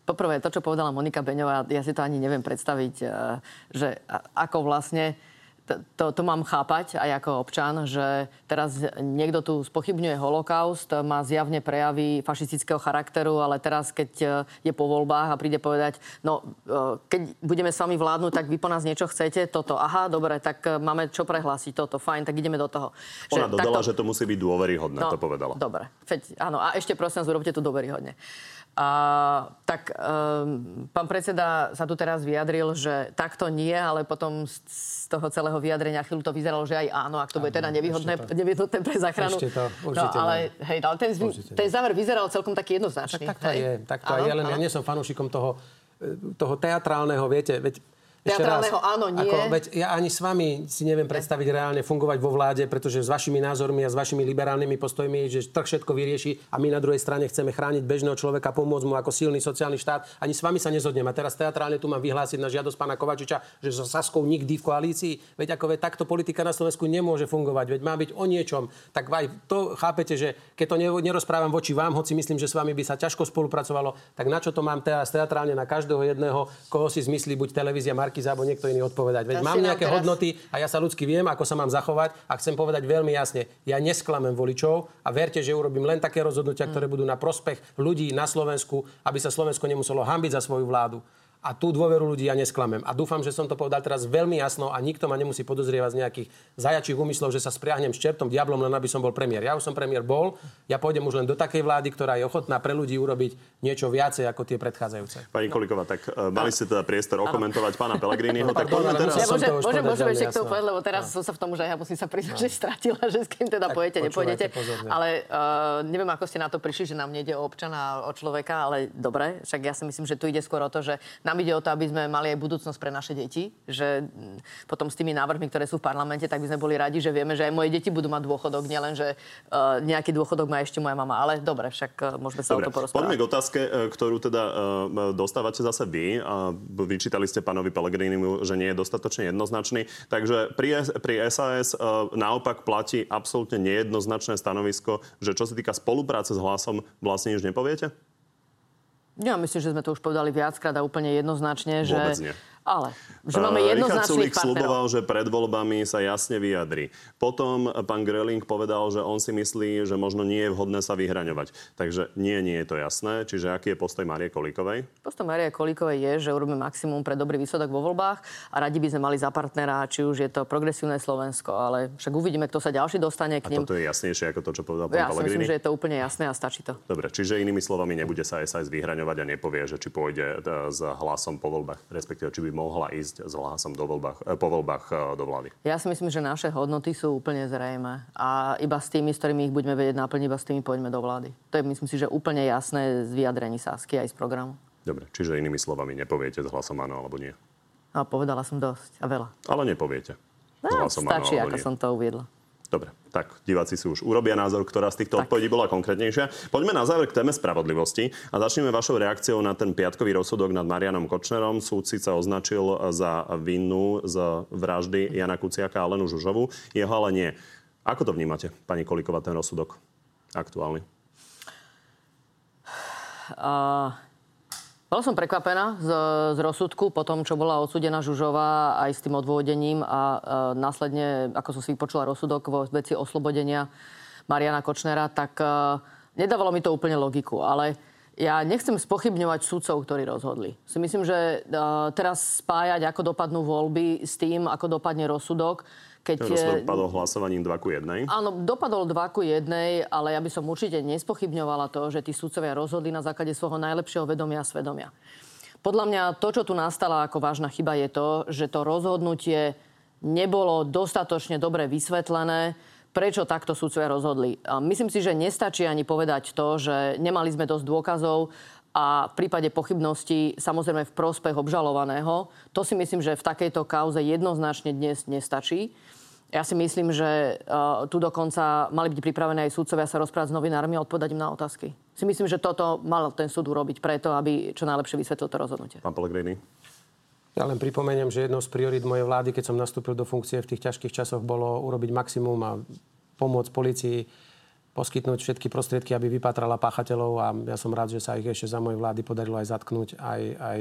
poprvé, to, čo povedala Monika Beňová, ja si to ani neviem predstaviť, uh, že ako vlastne to, to mám chápať aj ako občan, že teraz niekto tu spochybňuje holokaust, má zjavne prejavy fašistického charakteru, ale teraz, keď e, je po voľbách a príde povedať, no e, keď budeme s vami vládnuť, tak vy po nás niečo chcete, toto, aha, dobre, tak e, máme čo prehlásiť, toto, fajn, tak ideme do toho. Ona že, dodala, takto... že to musí byť dôveryhodné, no, to povedala. Dobre, Feď, áno, a ešte prosím vás, urobte to dôveryhodne. A, tak um, pán predseda sa tu teraz vyjadril, že takto nie, ale potom z, z toho celého vyjadrenia chvíľu to vyzeralo, že aj áno, ak to bude teda nevýhodné, nevýhodné pre záchranu. Ešte to, určite no, ale, hej, ale ten, ten záver vyzeral celkom taký jednoznačný. Tak, tak to hej? je, tak to áno, je, len áno. ja nie som fanúšikom toho, e, toho teatrálneho, viete, veď Teatrálneho áno, nie. Ako, veď ja ani s vami si neviem predstaviť reálne fungovať vo vláde, pretože s vašimi názormi a s vašimi liberálnymi postojmi, že trh všetko vyrieši a my na druhej strane chceme chrániť bežného človeka, pomôcť mu ako silný sociálny štát. Ani s vami sa nezhodnem. A teraz teatrálne tu mám vyhlásiť na žiadosť pána Kovačiča, že so Saskou nikdy v koalícii. Veď ako veď takto politika na Slovensku nemôže fungovať. Veď má byť o niečom. Tak aj to chápete, že keď to nerozprávam voči vám, hoci myslím, že s vami by sa ťažko spolupracovalo, tak na čo to mám teraz teatrálne na každého jedného, koho si zmyslí buď televízia Markiza alebo niekto iný odpovedať. Veď mám nejaké teraz... hodnoty a ja sa ľudsky viem, ako sa mám zachovať a chcem povedať veľmi jasne, ja nesklamem voličov a verte, že urobím len také rozhodnutia, ktoré budú na prospech ľudí na Slovensku, aby sa Slovensko nemuselo hambiť za svoju vládu a tú dôveru ľudí ja nesklamem. A dúfam, že som to povedal teraz veľmi jasno a nikto ma nemusí podozrievať z nejakých zajačích úmyslov, že sa spriahnem s čertom, diablom, len aby som bol premiér. Ja už som premiér bol, ja pôjdem už len do takej vlády, ktorá je ochotná pre ľudí urobiť niečo viacej ako tie predchádzajúce. Pani Koliková, tak uh, mali ste teda priestor okomentovať pána Pellegriniho, tak poďme teraz... Ja môžem, môžem, môžem ešte k tomu povedať, lebo teraz som sa v tom, že ja musím sa priznať, že stratila, že s kým teda pojete, nepôjdete. Ale uh, neviem, ako ste na to prišli, že nám nejde o občana, o človeka, ale dobre, však ja si myslím, že tu ide skôr o to, že nám ide o to, aby sme mali aj budúcnosť pre naše deti, že mm, potom s tými návrhmi, ktoré sú v parlamente, tak by sme boli radi, že vieme, že aj moje deti budú mať dôchodok, nielen, že uh, nejaký dôchodok má ešte moja mama. Ale dobre, však uh, môžeme sa dobre, o to porozprávať. Poďme k otázke, e, ktorú teda uh, dostávate zase vy. Uh, vyčítali ste pánovi Pelegrinimu, že nie je dostatočne jednoznačný. Takže pri, pri SAS uh, naopak platí absolútne nejednoznačné stanovisko, že čo sa týka spolupráce s hlasom, vlastne už nepoviete? Ja myslím, že sme to už povedali viackrát a úplne jednoznačne, že... Vôbec nie. Ale, že máme jednoznačných Richard sluboval, že pred voľbami sa jasne vyjadri. Potom pán Gröling povedal, že on si myslí, že možno nie je vhodné sa vyhraňovať. Takže nie, nie je to jasné. Čiže aký je postoj Marie Kolíkovej? Postoj Marie Kolíkovej je, že urobíme maximum pre dobrý výsledok vo voľbách a radi by sme mali za partnera, či už je to progresívne Slovensko, ale však uvidíme, kto sa ďalší dostane k ním. A toto je jasnejšie ako to, čo povedal pán Ja si myslím, že je to úplne jasné a stačí to. Dobre, čiže inými slovami nebude sa SAS vyhraňovať a nepovie, že či pôjde e, s hlasom po voľbách, respektíve či by mohla ísť s hlasom do voľbách, eh, po voľbách eh, do vlády? Ja si myslím, že naše hodnoty sú úplne zrejme. A iba s tými, s ktorými ich budeme vedieť naplniť, iba s tými poďme do vlády. To je, myslím si, že úplne jasné z vyjadrení Sásky aj z programu. Dobre, čiže inými slovami nepoviete s hlasom áno alebo nie? A povedala som dosť a veľa. Ale nepoviete. No, stačí, ako nie. som to uviedla. Dobre, tak diváci si už urobia názor, ktorá z týchto tak. odpovedí bola konkrétnejšia. Poďme na záver k téme spravodlivosti a začneme vašou reakciou na ten piatkový rozsudok nad Marianom Kočnerom. Súd síce označil za vinnú z vraždy Jana Kuciaka a Lenu Žužovu, jeho ale nie. Ako to vnímate, pani Kolíková, ten rozsudok aktuálny? Uh, bola som prekvapená z, z rozsudku po tom, čo bola odsudená Žužová aj s tým odvodením a e, následne, ako som si vypočula rozsudok vo veci oslobodenia Mariana Kočnera, tak e, nedávalo mi to úplne logiku. Ale ja nechcem spochybňovať sudcov, ktorí rozhodli. Si myslím, že e, teraz spájať, ako dopadnú voľby s tým, ako dopadne rozsudok, keď... Ten dopadol hlasovaním 2 ku 1. Áno, dopadol 2 ku 1, ale ja by som určite nespochybňovala to, že tí sudcovia rozhodli na základe svojho najlepšieho vedomia a svedomia. Podľa mňa to, čo tu nastala ako vážna chyba, je to, že to rozhodnutie nebolo dostatočne dobre vysvetlené, prečo takto sudcovia rozhodli. A myslím si, že nestačí ani povedať to, že nemali sme dosť dôkazov a v prípade pochybnosti samozrejme v prospech obžalovaného. To si myslím, že v takejto kauze jednoznačne dnes nestačí. Ja si myslím, že uh, tu dokonca mali byť pripravené aj súdcovia sa rozprávať s novinármi a odpovedať im na otázky. Si myslím, že toto mal ten súd urobiť preto, aby čo najlepšie vysvetlil to rozhodnutie. Pán Pellegrini. Ja len pripomeniem, že jednou z priorit mojej vlády, keď som nastúpil do funkcie v tých ťažkých časoch, bolo urobiť maximum a pomôcť policii poskytnúť všetky prostriedky, aby vypatrala páchateľov a ja som rád, že sa ich ešte za mojej vlády podarilo aj zatknúť, aj, aj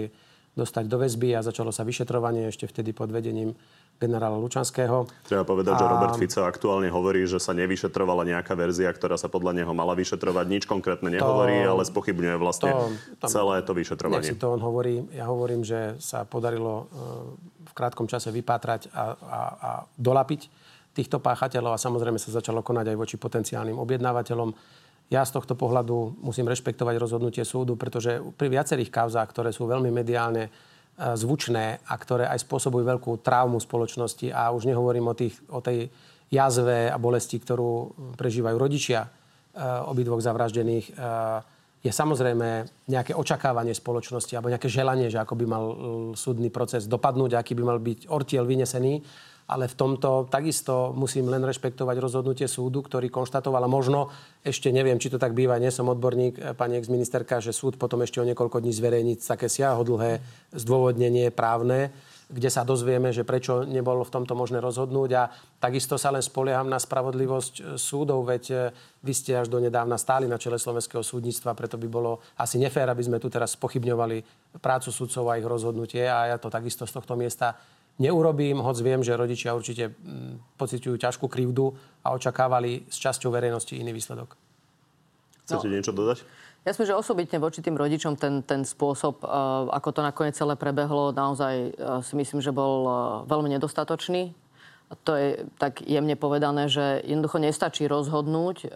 dostať do väzby a začalo sa vyšetrovanie ešte vtedy pod vedením generála Lučanského. Treba povedať, a... že Robert Fico aktuálne hovorí, že sa nevyšetrovala nejaká verzia, ktorá sa podľa neho mala vyšetrovať. Nič konkrétne nehovorí, to... ale spochybňuje vlastne to... Tam... celé to vyšetrovanie. Nech si to on hovorí. Ja hovorím, že sa podarilo e, v krátkom čase vypátrať a, a, a dolapiť týchto páchateľov a samozrejme sa začalo konať aj voči potenciálnym objednávateľom. Ja z tohto pohľadu musím rešpektovať rozhodnutie súdu, pretože pri viacerých kauzách, ktoré sú veľmi mediálne E, zvučné a ktoré aj spôsobujú veľkú traumu spoločnosti. A už nehovorím o, tých, o tej jazve a bolesti, ktorú prežívajú rodičia e, obidvoch zavraždených. E, je samozrejme nejaké očakávanie spoločnosti alebo nejaké želanie, že ako by mal súdny proces dopadnúť, aký by mal byť ortiel vynesený ale v tomto takisto musím len rešpektovať rozhodnutie súdu, ktorý konštatoval, a možno ešte neviem, či to tak býva, nie som odborník, eh, pani exministerka, že súd potom ešte o niekoľko dní zverejní také siahodlhé zdôvodnenie právne, kde sa dozvieme, že prečo nebolo v tomto možné rozhodnúť. A takisto sa len spolieham na spravodlivosť eh, súdov, veď eh, vy ste až do nedávna stáli na čele slovenského súdnictva, preto by bolo asi nefér, aby sme tu teraz spochybňovali prácu sudcov a ich rozhodnutie a ja to takisto z tohto miesta neurobím, hoď viem, že rodičia určite mm, pociťujú ťažkú krivdu a očakávali s časťou verejnosti iný výsledok. Chcete no. niečo dodať? Ja som, že osobitne voči tým rodičom ten, ten spôsob, uh, ako to nakoniec celé prebehlo, naozaj uh, si myslím, že bol uh, veľmi nedostatočný. To je tak jemne povedané, že jednoducho nestačí rozhodnúť,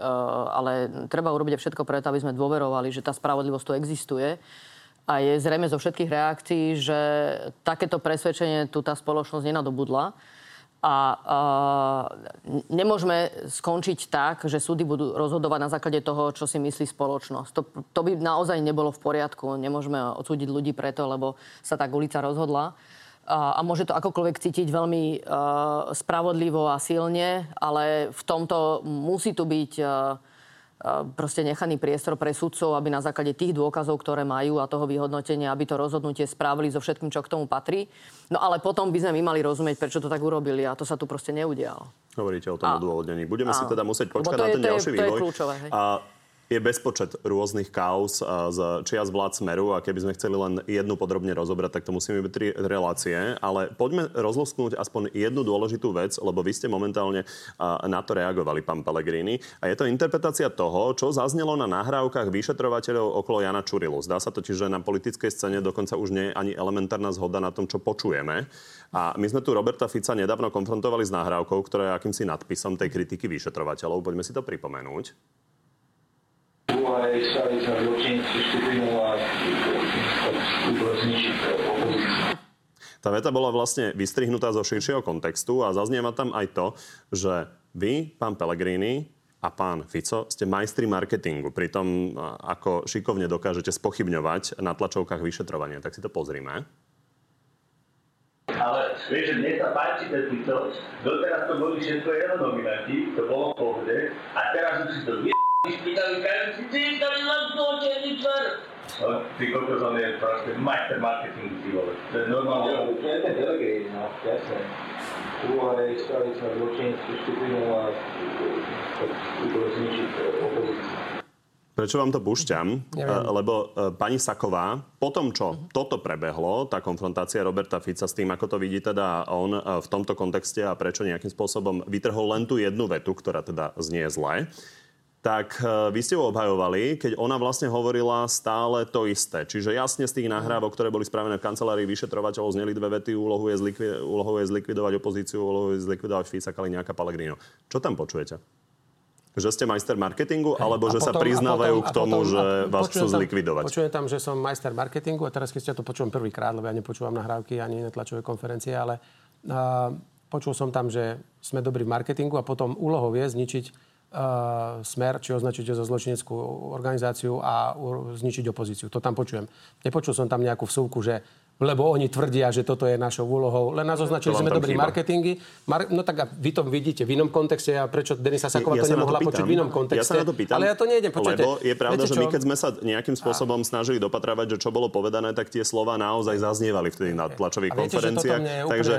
ale treba urobiť všetko preto, aby sme dôverovali, že tá spravodlivosť tu existuje a je zrejme zo všetkých reakcií, že takéto presvedčenie tu tá spoločnosť nenadobudla. A, a nemôžeme skončiť tak, že súdy budú rozhodovať na základe toho, čo si myslí spoločnosť. To, to by naozaj nebolo v poriadku. Nemôžeme odsúdiť ľudí preto, lebo sa tak ulica rozhodla. A, a môže to akokoľvek cítiť veľmi uh, spravodlivo a silne, ale v tomto musí tu byť uh, proste nechaný priestor pre sudcov, aby na základe tých dôkazov, ktoré majú a toho vyhodnotenia, aby to rozhodnutie správili so všetkým, čo k tomu patrí. No ale potom by sme my mali rozumieť, prečo to tak urobili a to sa tu proste neudialo. Hovoríte o tom odôvodnení. Budeme a, si teda musieť počkať na ten je, ďalší to vývoj. Je? A je bezpočet rôznych kauz z čias vlád Smeru a keby sme chceli len jednu podrobne rozobrať, tak to musíme byť tri relácie. Ale poďme rozlusknúť aspoň jednu dôležitú vec, lebo vy ste momentálne na to reagovali, pán Pellegrini. A je to interpretácia toho, čo zaznelo na nahrávkach vyšetrovateľov okolo Jana Čurilu. Zdá sa totiž, že na politickej scéne dokonca už nie je ani elementárna zhoda na tom, čo počujeme. A my sme tu Roberta Fica nedávno konfrontovali s nahrávkou, ktorá je akýmsi nadpisom tej kritiky vyšetrovateľov. Poďme si to pripomenúť aj sa zločinskú skupinu a zničiť tá veta bola vlastne vystrihnutá zo širšieho kontextu a zaznieva tam aj to, že vy, pán Pellegrini a pán Fico, ste majstri marketingu. Pri tom, ako šikovne dokážete spochybňovať na tlačovkách vyšetrovania. Tak si to pozrime. Ale vieš, že mne sa páči ten Fico. Doteraz to boli všetko jenom nominanti, to bolo v pohode. A teraz už si to každý, ty kokos, on je proste majster marketingu, ty vole. To je normálne. To je ten delegate, no, jasne. Úloha je spraviť sa zločinskú skupinu a zničiť opozíciu. Prečo vám to púšťam? Neviem. Lebo e, pani Saková, po tom, čo uh-huh. toto prebehlo, tá konfrontácia Roberta Fica s tým, ako to vidí teda on e, v tomto kontexte a prečo nejakým spôsobom vytrhol len tú jednu vetu, ktorá teda znie zle, tak e, vy ste ju obhajovali, keď ona vlastne hovorila stále to isté. Čiže jasne z tých nahrávok, ktoré boli spravené v kancelárii vyšetrovateľov, zneli dve vety, úlohu je, zlikvi- úlohu je zlikvidovať opozíciu, úlohu je zlikvidovať Fica, nejaká Palegrino. Čo tam počujete? Že ste majster marketingu, alebo a že potom, sa priznávajú potom, k tomu, potom, že vás chcú tam, zlikvidovať? Počujem tam, že som majster marketingu a teraz keď ste to počujem prvýkrát, lebo ja nepočúvam nahrávky ani netlačové konferencie, ale uh, počul som tam, že sme dobrí v marketingu a potom úlohou je zničiť smer, či označíte za zločineckú organizáciu a zničiť opozíciu. To tam počujem. Nepočul som tam nejakú vsúvku, že lebo oni tvrdia, že toto je našou úlohou. Len nás označili, sme dobrí marketingy. Mar- no tak a vy to vidíte v inom kontexte a prečo Denisa Saková ja, to nemohla počuť v inom kontexte. Ja sa na to pýtam, ale ja to nejdem, počujete. Lebo je pravda, že my keď sme sa nejakým spôsobom snažili dopatravať, že čo bolo povedané, tak tie slova naozaj zaznievali vtedy na tlačových konferenciách. Úplne... Takže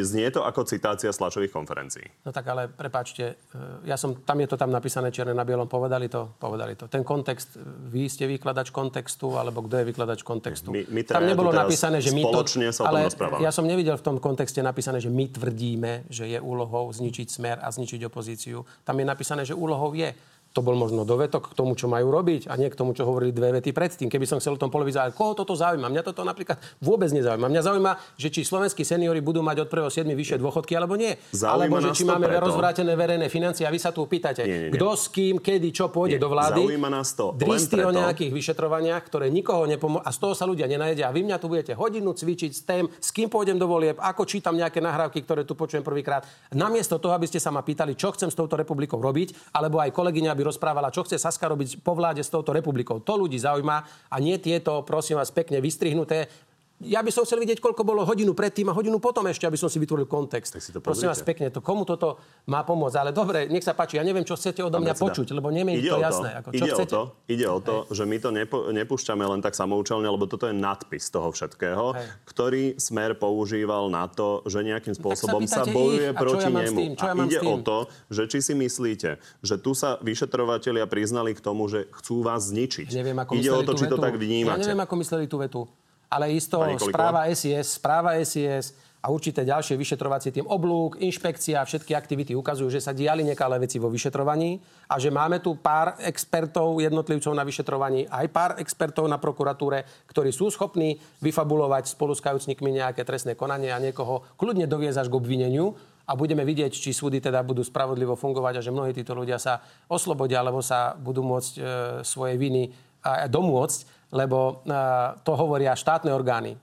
znie to ako citácia z tlačových konferencií. No tak ale prepáčte, e, ja som, tam je to tam napísané čierne na bielom, povedali to, povedali to. Ten kontext, vy ste vykladač kontextu, alebo kto je vykladač kontextu. My, my tam nebolo napísané, že my to... Sa ale ja som nevidel v tom kontexte napísané, že my tvrdíme, že je úlohou zničiť smer a zničiť opozíciu. Tam je napísané, že úlohou je to bol možno dovetok k tomu, čo majú robiť a nie k tomu, čo hovorili dve vety predtým. Keby som chcel o tom polemizovať, koho toto zaujíma? Mňa toto napríklad vôbec nezaujíma. Mňa zaujíma, že či slovenskí seniori budú mať od 1.7. vyššie dôchodky alebo nie. Zaujíma alebo že či máme preto. rozvrátené verejné financie a vy sa tu pýtate, kto s kým, kedy, čo pôjde nie. do vlády. Zaujíma nás to Dristy o nejakých vyšetrovaniach, ktoré nikoho nepomôžu a z toho sa ľudia nenajedia. A vy mňa tu budete hodinu cvičiť s tém, s kým pôjdem do volieb, ako čítam nejaké nahrávky, ktoré tu počujem prvýkrát. Namiesto toho, aby ste sa ma pýtali, čo chcem s touto republikou robiť, alebo aj kolegyňa by rozprávala, čo chce Saska robiť po vláde s touto republikou. To ľudí zaujíma a nie tieto, prosím vás, pekne vystrihnuté ja by som chcel vidieť, koľko bolo hodinu predtým a hodinu potom ešte, aby som si vytvoril kontext. Tak si to Prosím vás pekne, to, komu toto má pomôcť. Ale dobre, nech sa páči, ja neviem, čo chcete odo mňa počuť, lebo nie je to jasné. Ako, čo ide, o to, ide o to, že my to nepo, nepúšťame len tak samoučelne, lebo toto je nadpis toho všetkého, Hej. ktorý Smer používal na to, že nejakým spôsobom sa, sa bojuje ich, proti ja nemu. A, a ide o to, že či si myslíte, že tu sa vyšetrovatelia priznali k tomu, že chcú vás zničiť. Neviem, ako ide o to, či to tak vnímate. Ja neviem, ako mysleli tú vetu ale isto správa SIS, správa SIS a určité ďalšie vyšetrovacie tým oblúk, inšpekcia, všetky aktivity ukazujú, že sa diali nekalé veci vo vyšetrovaní a že máme tu pár expertov, jednotlivcov na vyšetrovaní, aj pár expertov na prokuratúre, ktorí sú schopní vyfabulovať spolu s kajúcnikmi nejaké trestné konanie a niekoho kľudne doviezať k obvineniu a budeme vidieť, či súdy teda budú spravodlivo fungovať a že mnohí títo ľudia sa oslobodia, alebo sa budú môcť e, svoje viny a domôcť lebo e, to hovoria štátne orgány.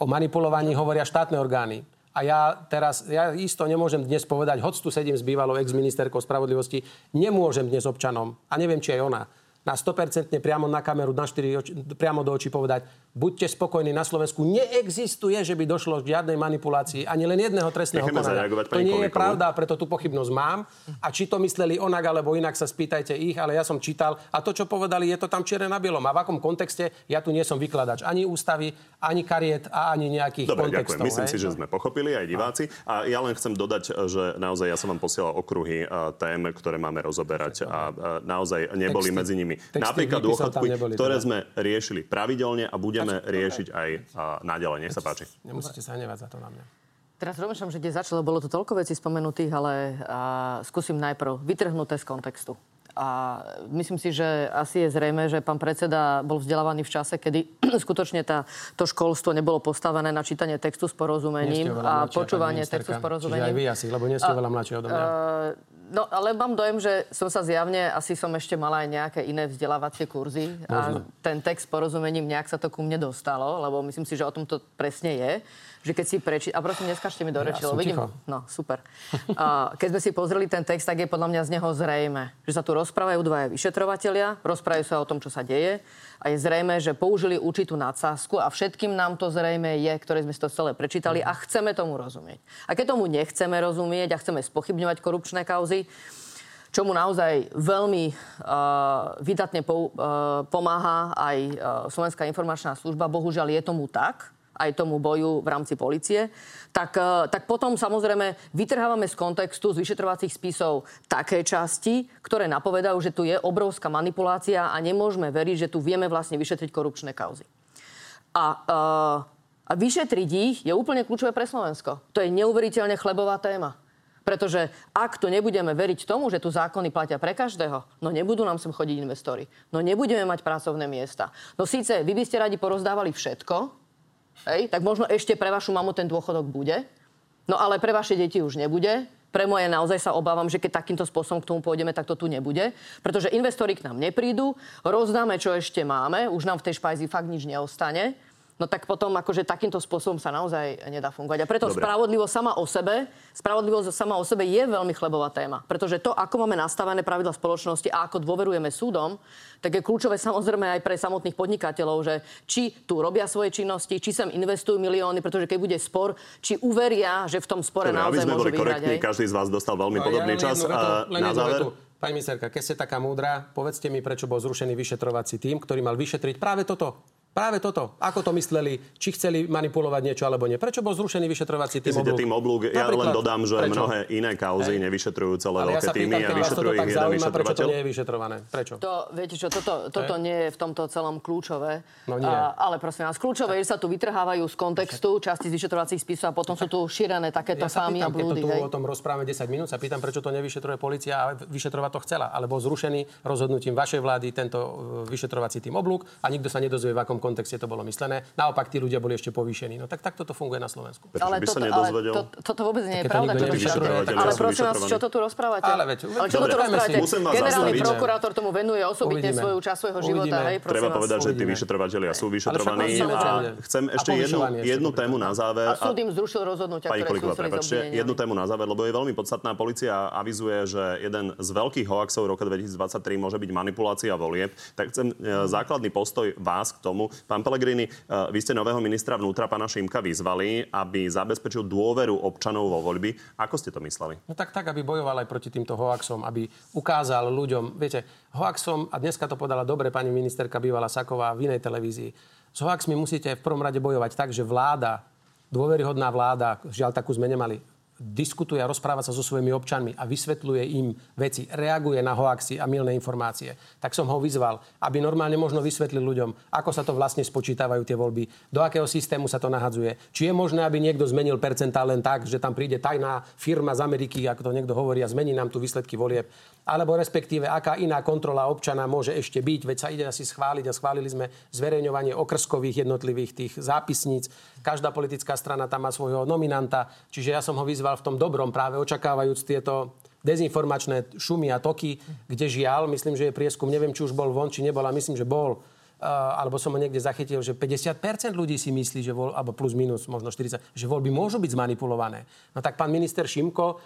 O manipulovaní hovoria štátne orgány. A ja teraz, ja isto nemôžem dnes povedať, hoď tu sedím s bývalou ex-ministerkou spravodlivosti, nemôžem dnes občanom, a neviem, či aj ona, na 100% priamo na kameru, na 4 oči, priamo do očí povedať, buďte spokojní, na Slovensku neexistuje, že by došlo k žiadnej manipulácii, ani len jedného trestného konania. To nie je pravda, preto tú pochybnosť mám. A či to mysleli onak alebo inak, sa spýtajte ich, ale ja som čítal a to, čo povedali, je to tam čierne na bielom. A v akom kontexte, ja tu nie som vykladač ani ústavy, ani kariet a ani nejakých Dobre, kontextov. Ďakujem. Myslím hej? si, že sme pochopili aj diváci. A ja len chcem dodať, že naozaj ja som vám posielal okruhy tém, ktoré máme rozoberať a naozaj neboli Texty. medzi nimi Texty napríklad dôchodky, ktoré teda. sme riešili pravidelne a budeme Ač, riešiť aj naďalej. Nech sa páči. Nemusíte sa hnevať za to na mňa. Teraz rozmýšľam, že kde začalo, bolo tu toľko vecí spomenutých, ale a, skúsim najprv vytrhnuté z kontextu. A myslím si, že asi je zrejme, že pán predseda bol vzdelávaný v čase, kedy skutočne tá, to školstvo nebolo postavené na čítanie textu s porozumením a počúvanie textu s porozumením. Čiže aj vy asi, lebo nie ste veľa mladšie odo mňa. Uh, No, ale mám dojem, že som sa zjavne, asi som ešte mala aj nejaké iné vzdelávacie kurzy Možno. a ten text porozumením nejak sa to ku mne dostalo, lebo myslím si, že o tom to presne je že keď si preči... A prosím, neskažte mi do reči, ja vidím... Ticho. No, super. A keď sme si pozreli ten text, tak je podľa mňa z neho zrejme, že sa tu rozprávajú dvaja vyšetrovateľia, rozprávajú sa o tom, čo sa deje a je zrejme, že použili určitú nadsázku a všetkým nám to zrejme je, ktoré sme si to celé prečítali a chceme tomu rozumieť. A keď tomu nechceme rozumieť a chceme spochybňovať korupčné kauzy, čomu naozaj veľmi uh, vydatne po, uh, pomáha aj uh, Slovenská informačná služba. Bohužiaľ je tomu tak aj tomu boju v rámci policie, tak, e, tak potom samozrejme vytrhávame z kontextu z vyšetrovacích spisov také časti, ktoré napovedajú, že tu je obrovská manipulácia a nemôžeme veriť, že tu vieme vlastne vyšetriť korupčné kauzy. A, uh, a vyšetriť ich je úplne kľúčové pre Slovensko. To je neuveriteľne chlebová téma. Pretože ak to nebudeme veriť tomu, že tu zákony platia pre každého, no nebudú nám sem chodiť investori. No nebudeme mať pracovné miesta. No síce vy by ste radi porozdávali všetko, hej, tak možno ešte pre vašu mamu ten dôchodok bude. No ale pre vaše deti už nebude. Pre moje naozaj sa obávam, že keď takýmto spôsobom k tomu pôjdeme, tak to tu nebude. Pretože investori k nám neprídu, rozdáme, čo ešte máme, už nám v tej špajzi fakt nič neostane. No tak potom akože takýmto spôsobom sa naozaj nedá fungovať. A preto Dobre. spravodlivosť sama o sebe, spravodlivosť sama o sebe je veľmi chlebová téma. Pretože to, ako máme nastavené pravidla spoločnosti a ako dôverujeme súdom, tak je kľúčové samozrejme aj pre samotných podnikateľov, že či tu robia svoje činnosti, či sem investujú milióny, pretože keď bude spor, či uveria, že v tom spore Dobre, aby naozaj sme môžu boli korektní, hej? každý z vás dostal veľmi No, podobný ja len čas. jednu A len na záver? vetu. Pani ministerka, keď ste taká múdra, povedzte mi, prečo bol zrušený vyšetrovací tým, ktorý mal vyšetriť práve toto. Práve toto. Ako to mysleli? Či chceli manipulovať niečo alebo nie? Prečo bol zrušený vyšetrovací tým? Oblúk? tým oblúk? Ja len dodám, že Prečo? mnohé iné kauzy nevyšetrujú celé Ale ja veľké sa týmy a vyšetruje ich jeden zaujíma, prečo to vyšetrovateľ. nie je vyšetrované? Prečo? To, viete čo, toto, toto nie je v tomto celom kľúčové. No nie. A, ale prosím vás, kľúčové je, že sa tu vytrhávajú z kontextu časti z vyšetrovacích spisov a potom sú tu šírené takéto Ja fámy a pýtam, keď to blúdy. tu hej. o tom rozprávame 10 minút, sa pýtam, prečo to nevyšetruje policia a vyšetrovať to chcela. Ale bol zrušený rozhodnutím vašej vlády tento e, vyšetrovací tým oblúk a nikto sa nedozvie, v akom kontexte to bolo myslené. Naopak tí ľudia boli ešte povýšení. No tak takto to funguje na Slovensku. Prečo by sa toto, ale to, toto vôbec nie je to pravda. vyšetrujete. tak Ale sú prosím vás, čo to tu rozprávate? Ale veď, ale čo to tu dobre, rozprávate? musím vás Generálny zastaviť. prokurátor tomu venuje osobitne Uvidíme. svoju časť svojho života. Hej, Treba vás. povedať, že tí vyšetrovateľia sú Ale vyšetrovaní. A chcem ešte jednu, tému na záver. A súd im zrušil rozhodnutia, ktoré Kolíková, súviseli s prepačte, obvineniami. jednu tému na záver, lebo je veľmi podstatná. Policia avizuje, že jeden z veľkých hoaxov roka 2023 môže byť manipulácia volieb. Tak chcem e, základný postoj vás k tomu. Pán Pellegrini, e, vy ste nového ministra vnútra, pána Šimka, vyzvali, aby zabezpečil dôveru občanov vo voľby. Ako ste to mysleli? No tak, tak, aby bojoval aj proti týmto hoaxom, aby ukázal ľuďom, viete, hoaxom, a dneska to podala dobre pani ministerka bývalá Saková v inej televízii, s hoaxmi musíte v prvom rade bojovať tak, že vláda, dôveryhodná vláda, žiaľ takú sme nemali, diskutuje a rozpráva sa so svojimi občanmi a vysvetľuje im veci, reaguje na hoaxy a milné informácie. Tak som ho vyzval, aby normálne možno vysvetlil ľuďom, ako sa to vlastne spočítavajú tie voľby, do akého systému sa to nahadzuje. Či je možné, aby niekto zmenil percentá len tak, že tam príde tajná firma z Ameriky, ako to niekto hovorí, a zmení nám tu výsledky volieb. Alebo respektíve, aká iná kontrola občana môže ešte byť. Veď sa ide asi schváliť a schválili sme zverejňovanie okrskových jednotlivých tých zápisníc. Každá politická strana tam má svojho nominanta. Čiže ja som ho vyzval v tom dobrom práve očakávajúc tieto dezinformačné šumy a toky, kde žiaľ, myslím, že je prieskum, neviem, či už bol von, či nebol, a myslím, že bol, Uh, alebo som ho niekde zachytil, že 50% ľudí si myslí, že voľ, alebo plus minus, možno 40, že voľby môžu byť zmanipulované. No tak pán minister Šimko,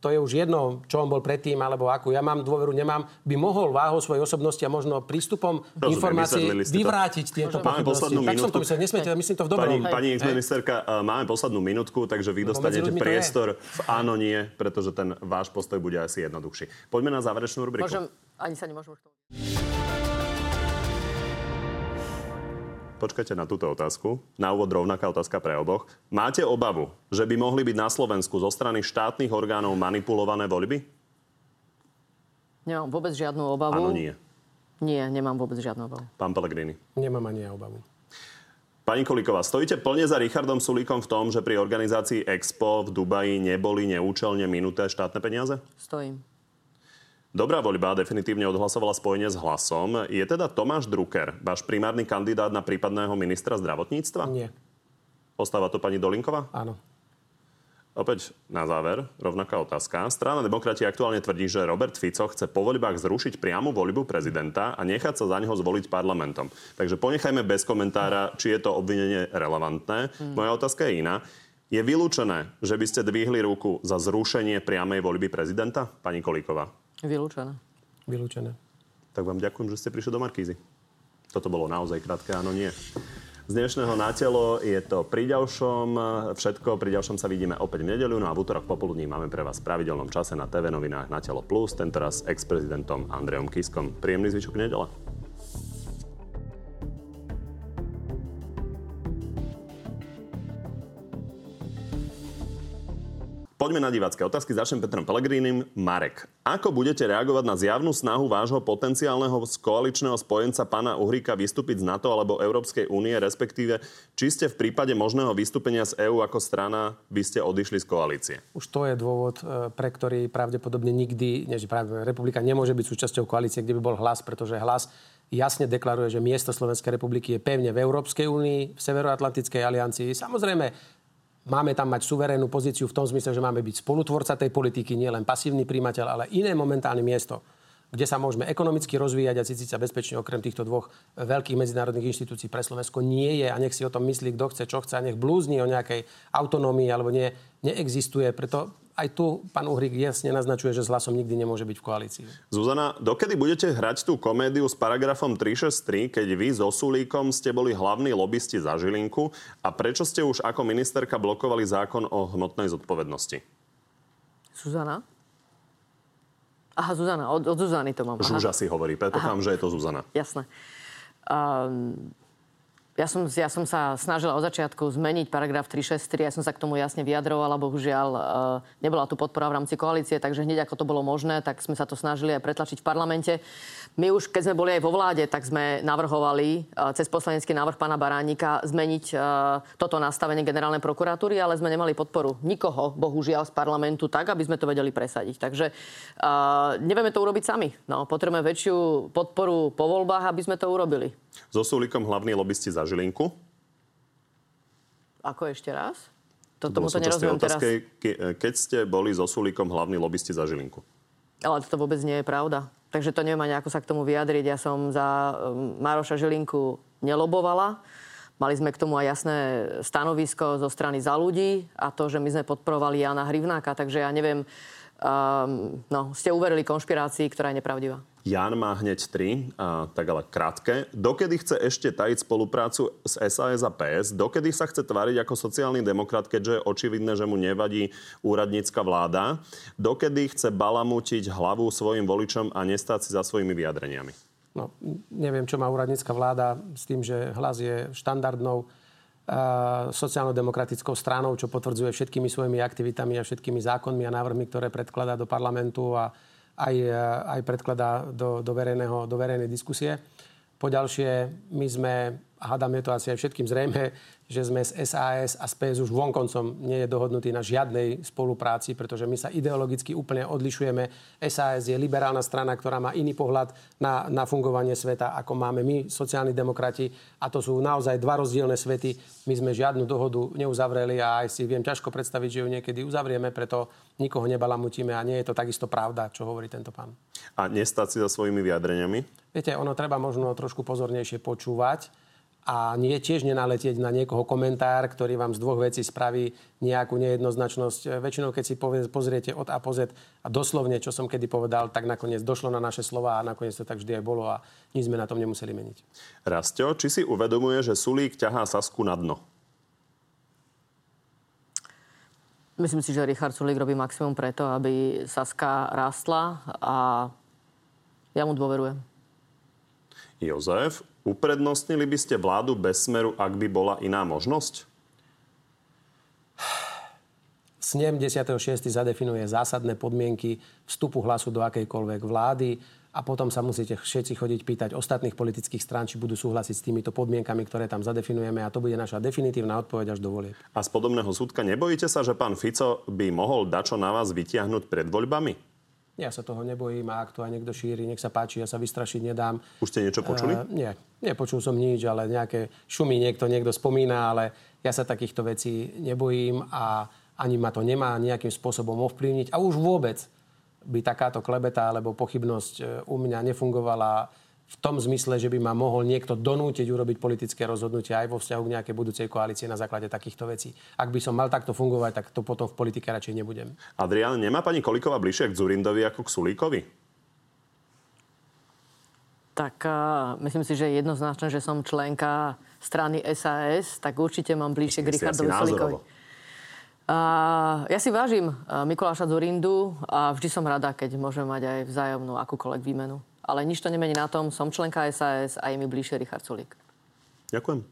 to je už jedno, čo on bol predtým, alebo akú ja mám dôveru, nemám, by mohol váhou svojej osobnosti a možno prístupom Rozumiem, informácií vyvrátiť tieto Máme poslednú Tak som minútku. to myslel, nesmiete, myslím to v dobrom. Pani, pani Hej. ex-ministerka, e, máme poslednú minútku, takže vy dostanete priestor v áno, nie, pretože ten váš postoj bude asi jednoduchší. Poďme na záverečnú rubriku. Môžem, ani sa nemôžem už Počkajte na túto otázku. Na úvod rovnaká otázka pre oboch. Máte obavu, že by mohli byť na Slovensku zo strany štátnych orgánov manipulované voľby? Nemám vôbec žiadnu obavu. Áno, nie. Nie, nemám vôbec žiadnu obavu. Pán Pellegrini. Nemám ani ja obavu. Pani Kolíková, stojíte plne za Richardom Sulíkom v tom, že pri organizácii Expo v Dubaji neboli neúčelne minuté štátne peniaze? Stojím. Dobrá voľba definitívne odhlasovala spojenie s hlasom. Je teda Tomáš Drucker váš primárny kandidát na prípadného ministra zdravotníctva? Nie. Ostáva to pani Dolinková? Áno. Opäť na záver, rovnaká otázka. Strana demokrati aktuálne tvrdí, že Robert Fico chce po voľbách zrušiť priamu voľbu prezidenta a nechať sa za neho zvoliť parlamentom. Takže ponechajme bez komentára, či je to obvinenie relevantné. Moja otázka je iná. Je vylúčené, že by ste dvihli ruku za zrušenie priamej voľby prezidenta? Pani Kolíková. Vylúčené. Vylúčené. Tak vám ďakujem, že ste prišli do Markízy. Toto bolo naozaj krátke, áno, nie. Z dnešného na telo je to pri ďalšom. Všetko pri ďalšom sa vidíme opäť v nedeľu. No a v útorok popoludní máme pre vás v pravidelnom čase na TV novinách na telo plus, tentoraz s ex-prezidentom Andrejom Kiskom. Príjemný zvyšok nedele. Poďme na divácké otázky. Začnem Petrom Pelegrínim. Marek, ako budete reagovať na zjavnú snahu vášho potenciálneho koaličného spojenca pána Uhríka vystúpiť z NATO alebo Európskej únie, respektíve či ste v prípade možného vystúpenia z EÚ ako strana by ste odišli z koalície? Už to je dôvod, e, pre ktorý pravdepodobne nikdy, než práve republika nemôže byť súčasťou koalície, kde by bol hlas, pretože hlas jasne deklaruje, že miesto Slovenskej republiky je pevne v Európskej únii, v Severoatlantickej aliancii. Samozrejme, Máme tam mať suverénnu pozíciu v tom zmysle, že máme byť spolutvorca tej politiky, nie len pasívny príjimateľ, ale iné momentálne miesto kde sa môžeme ekonomicky rozvíjať a cítiť sa bezpečne okrem týchto dvoch veľkých medzinárodných inštitúcií pre Slovensko nie je a nech si o tom myslí, kto chce, čo chce a nech blúzni o nejakej autonómii alebo nie, neexistuje. Preto aj tu pán Uhrik jasne naznačuje, že s hlasom nikdy nemôže byť v koalícii. Zuzana, dokedy budete hrať tú komédiu s paragrafom 363, keď vy so Sulíkom ste boli hlavní lobbysti za Žilinku a prečo ste už ako ministerka blokovali zákon o hmotnej zodpovednosti? Zuzana? Aha, Zuzana, od, od Zuzany to mám. Aha. Žuža si hovorí, predpokladám, že je to Zuzana. Jasné. Um, ja som, ja som sa snažila od začiatku zmeniť paragraf 363, ja som sa k tomu jasne vyjadrovala, bohužiaľ e, nebola tu podpora v rámci koalície, takže hneď ako to bolo možné, tak sme sa to snažili aj pretlačiť v parlamente. My už, keď sme boli aj vo vláde, tak sme navrhovali e, cez poslanecký návrh pána Baránika zmeniť e, toto nastavenie generálnej prokuratúry, ale sme nemali podporu nikoho, bohužiaľ, z parlamentu tak, aby sme to vedeli presadiť. Takže nevieme to urobiť sami. No, potrebujeme väčšiu podporu po voľbách, aby sme to urobili. So Sulíkom hlavní lobbysti za Žilinku. Ako ešte raz? To, tomu to nerozumiem teraz. Keď ste boli so Sulíkom hlavní lobbysti za Žilinku. Ale to vôbec nie je pravda. Takže to neviem ani ako sa k tomu vyjadriť. Ja som za um, Maroša Žilinku nelobovala. Mali sme k tomu aj jasné stanovisko zo strany za ľudí a to, že my sme podporovali Jana Hrivnáka. Takže ja neviem, um, no, ste uverili konšpirácii, ktorá je nepravdivá. Jan má hneď tri, a, tak ale krátke. Dokedy chce ešte tajiť spoluprácu s SAS a PS? Dokedy sa chce tváriť ako sociálny demokrat, keďže je očividné, že mu nevadí úradnícka vláda? Dokedy chce balamutiť hlavu svojim voličom a nestať si za svojimi vyjadreniami? No, neviem, čo má úradnícka vláda s tým, že hlas je štandardnou sociálno-demokratickou stranou, čo potvrdzuje všetkými svojimi aktivitami a všetkými zákonmi a návrhmi, ktoré predkladá do parlamentu a aj, aj predkladá do, do, verejného, do verejnej diskusie. Poďalšie, my sme, hádam je to asi aj všetkým zrejme, že sme z SAS a z PS už vonkoncom nie je dohodnutý na žiadnej spolupráci, pretože my sa ideologicky úplne odlišujeme. SAS je liberálna strana, ktorá má iný pohľad na, na fungovanie sveta, ako máme my, sociálni demokrati. A to sú naozaj dva rozdielne svety. My sme žiadnu dohodu neuzavreli a aj si viem ťažko predstaviť, že ju niekedy uzavrieme, preto nikoho nebalamutíme a nie je to takisto pravda, čo hovorí tento pán. A nestať si za svojimi vyjadreniami? Viete, ono treba možno trošku pozornejšie počúvať a nie tiež nenaletieť na niekoho komentár, ktorý vám z dvoch vecí spraví nejakú nejednoznačnosť. Väčšinou, keď si pozriete od A po Z a doslovne, čo som kedy povedal, tak nakoniec došlo na naše slova a nakoniec to tak vždy aj bolo a nič sme na tom nemuseli meniť. Rastio, či si uvedomuje, že Sulík ťahá Sasku na dno? Myslím si, že Richard Sulík robí maximum preto, aby Saska rástla a ja mu dôverujem. Jozef, Uprednostnili by ste vládu bez smeru, ak by bola iná možnosť? Snem 10.6. zadefinuje zásadné podmienky vstupu hlasu do akejkoľvek vlády a potom sa musíte všetci chodiť pýtať ostatných politických strán, či budú súhlasiť s týmito podmienkami, ktoré tam zadefinujeme a to bude naša definitívna odpoveď až do volieb. A z podobného súdka nebojíte sa, že pán Fico by mohol dačo na vás vytiahnuť pred voľbami? Ja sa toho nebojím a ak to aj niekto šíri, nech sa páči, ja sa vystrašiť nedám. Už ste niečo počuli? Uh, nie, nepočul som nič, ale nejaké šumy niekto, niekto spomína, ale ja sa takýchto vecí nebojím a ani ma to nemá nejakým spôsobom ovplyvniť. A už vôbec by takáto klebeta alebo pochybnosť e, u mňa nefungovala v tom zmysle, že by ma mohol niekto donútiť urobiť politické rozhodnutie aj vo vzťahu k nejakej budúcej koalície na základe takýchto vecí. Ak by som mal takto fungovať, tak to potom v politike radšej nebudem. Adrián, nemá pani Kolíková bližšie k Zurindovi ako k Sulíkovi? Tak uh, myslím si, že je jednoznačné, že som členka strany SAS, tak určite mám bližšie k Richardovi Sulíkovi. Uh, ja si vážim uh, Mikuláša Zurindu a vždy som rada, keď môžem mať aj vzájomnú akúkoľvek výmenu ale nič to nemení na tom, som členka SAS a je mi bližšie Richard Sulík. Ďakujem.